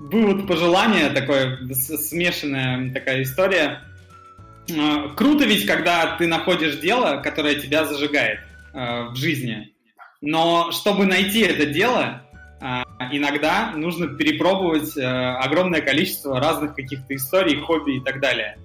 вывод пожелания, такое смешанная такая история. А, круто ведь, когда ты находишь дело, которое тебя зажигает а, в жизни. Но чтобы найти это дело, иногда нужно перепробовать огромное количество разных каких-то историй, хобби и так далее.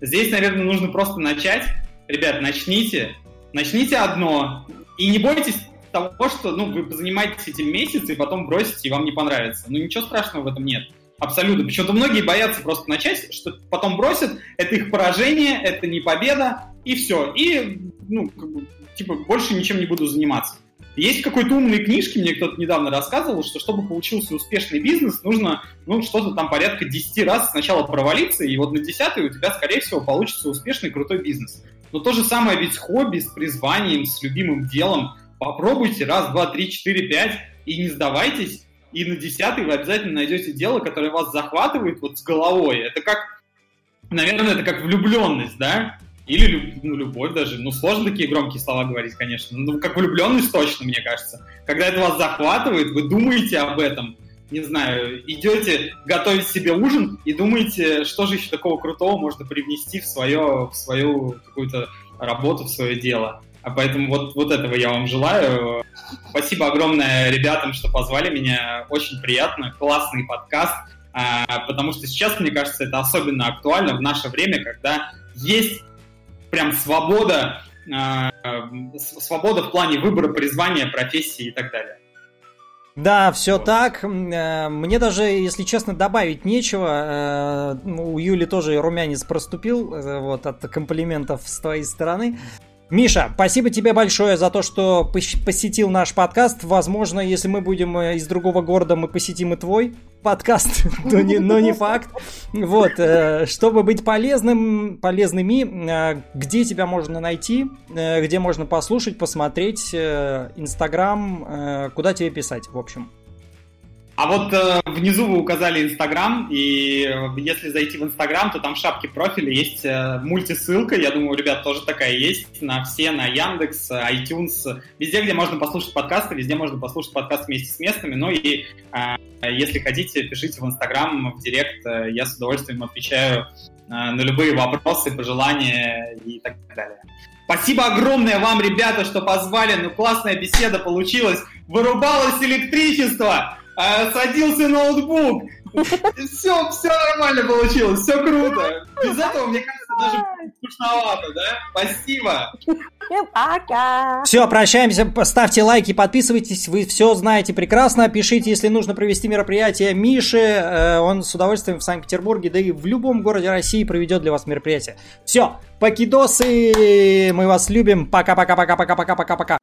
Здесь, наверное, нужно просто начать. Ребят, начните. Начните одно. И не бойтесь того, что ну, вы занимаетесь этим месяц и потом бросите, и вам не понравится. Ну, ничего страшного в этом нет. Абсолютно. Почему-то многие боятся просто начать, что потом бросят, это их поражение, это не победа, и все. И, ну, как бы, типа, больше ничем не буду заниматься. Есть какой-то умной книжке, мне кто-то недавно рассказывал, что чтобы получился успешный бизнес, нужно, ну, что-то там порядка 10 раз сначала провалиться, и вот на 10 у тебя, скорее всего, получится успешный крутой бизнес. Но то же самое ведь с хобби, с призванием, с любимым делом. Попробуйте раз, два, три, четыре, пять и не сдавайтесь. И на десятый вы обязательно найдете дело, которое вас захватывает вот с головой. Это как, наверное, это как влюбленность, да? Или ну, любовь даже. Ну, сложно такие громкие слова говорить, конечно. Ну, как влюбленность точно, мне кажется. Когда это вас захватывает, вы думаете об этом, не знаю, идете готовить себе ужин и думаете, что же еще такого крутого можно привнести в, свое, в свою какую-то работу, в свое дело. А поэтому вот, вот этого я вам желаю. Спасибо огромное ребятам, что позвали меня. Очень приятно. Классный подкаст. А, потому что сейчас, мне кажется, это особенно актуально в наше время, когда есть прям свобода, а, свобода в плане выбора призвания, профессии и так далее. Да, все так. Э, мне даже, если честно, добавить нечего. Э, у Юли тоже румянец проступил э, вот, от комплиментов с твоей стороны. Миша, спасибо тебе большое за то, что посетил наш подкаст. Возможно, если мы будем э, из другого города, мы посетим и твой подкаст, но, не, но не факт. Вот, э, чтобы быть полезным, полезными, э, где тебя можно найти, где можно послушать, посмотреть, Инстаграм, куда тебе писать, в общем. А вот э, внизу вы указали Инстаграм, и э, если зайти в Инстаграм, то там в шапке профиля есть э, мультисылка, я думаю, у ребят тоже такая есть, на все, на Яндекс, iTunes, везде, где можно послушать подкасты, везде можно послушать подкаст вместе с местными, ну и э, если хотите, пишите в Инстаграм, в Директ, э, я с удовольствием отвечаю э, на любые вопросы, пожелания и так далее. Спасибо огромное вам, ребята, что позвали, ну классная беседа получилась, вырубалось электричество, а, садился ноутбук. Все, все нормально получилось, все круто. Без этого, мне кажется, даже скучновато, да? Спасибо. Пока. Все, прощаемся. Ставьте лайки, подписывайтесь. Вы все знаете прекрасно. Пишите, если нужно провести мероприятие Миши. Э, он с удовольствием в Санкт-Петербурге, да и в любом городе России проведет для вас мероприятие. Все, покидосы. Мы вас любим. Пока-пока-пока-пока-пока-пока-пока.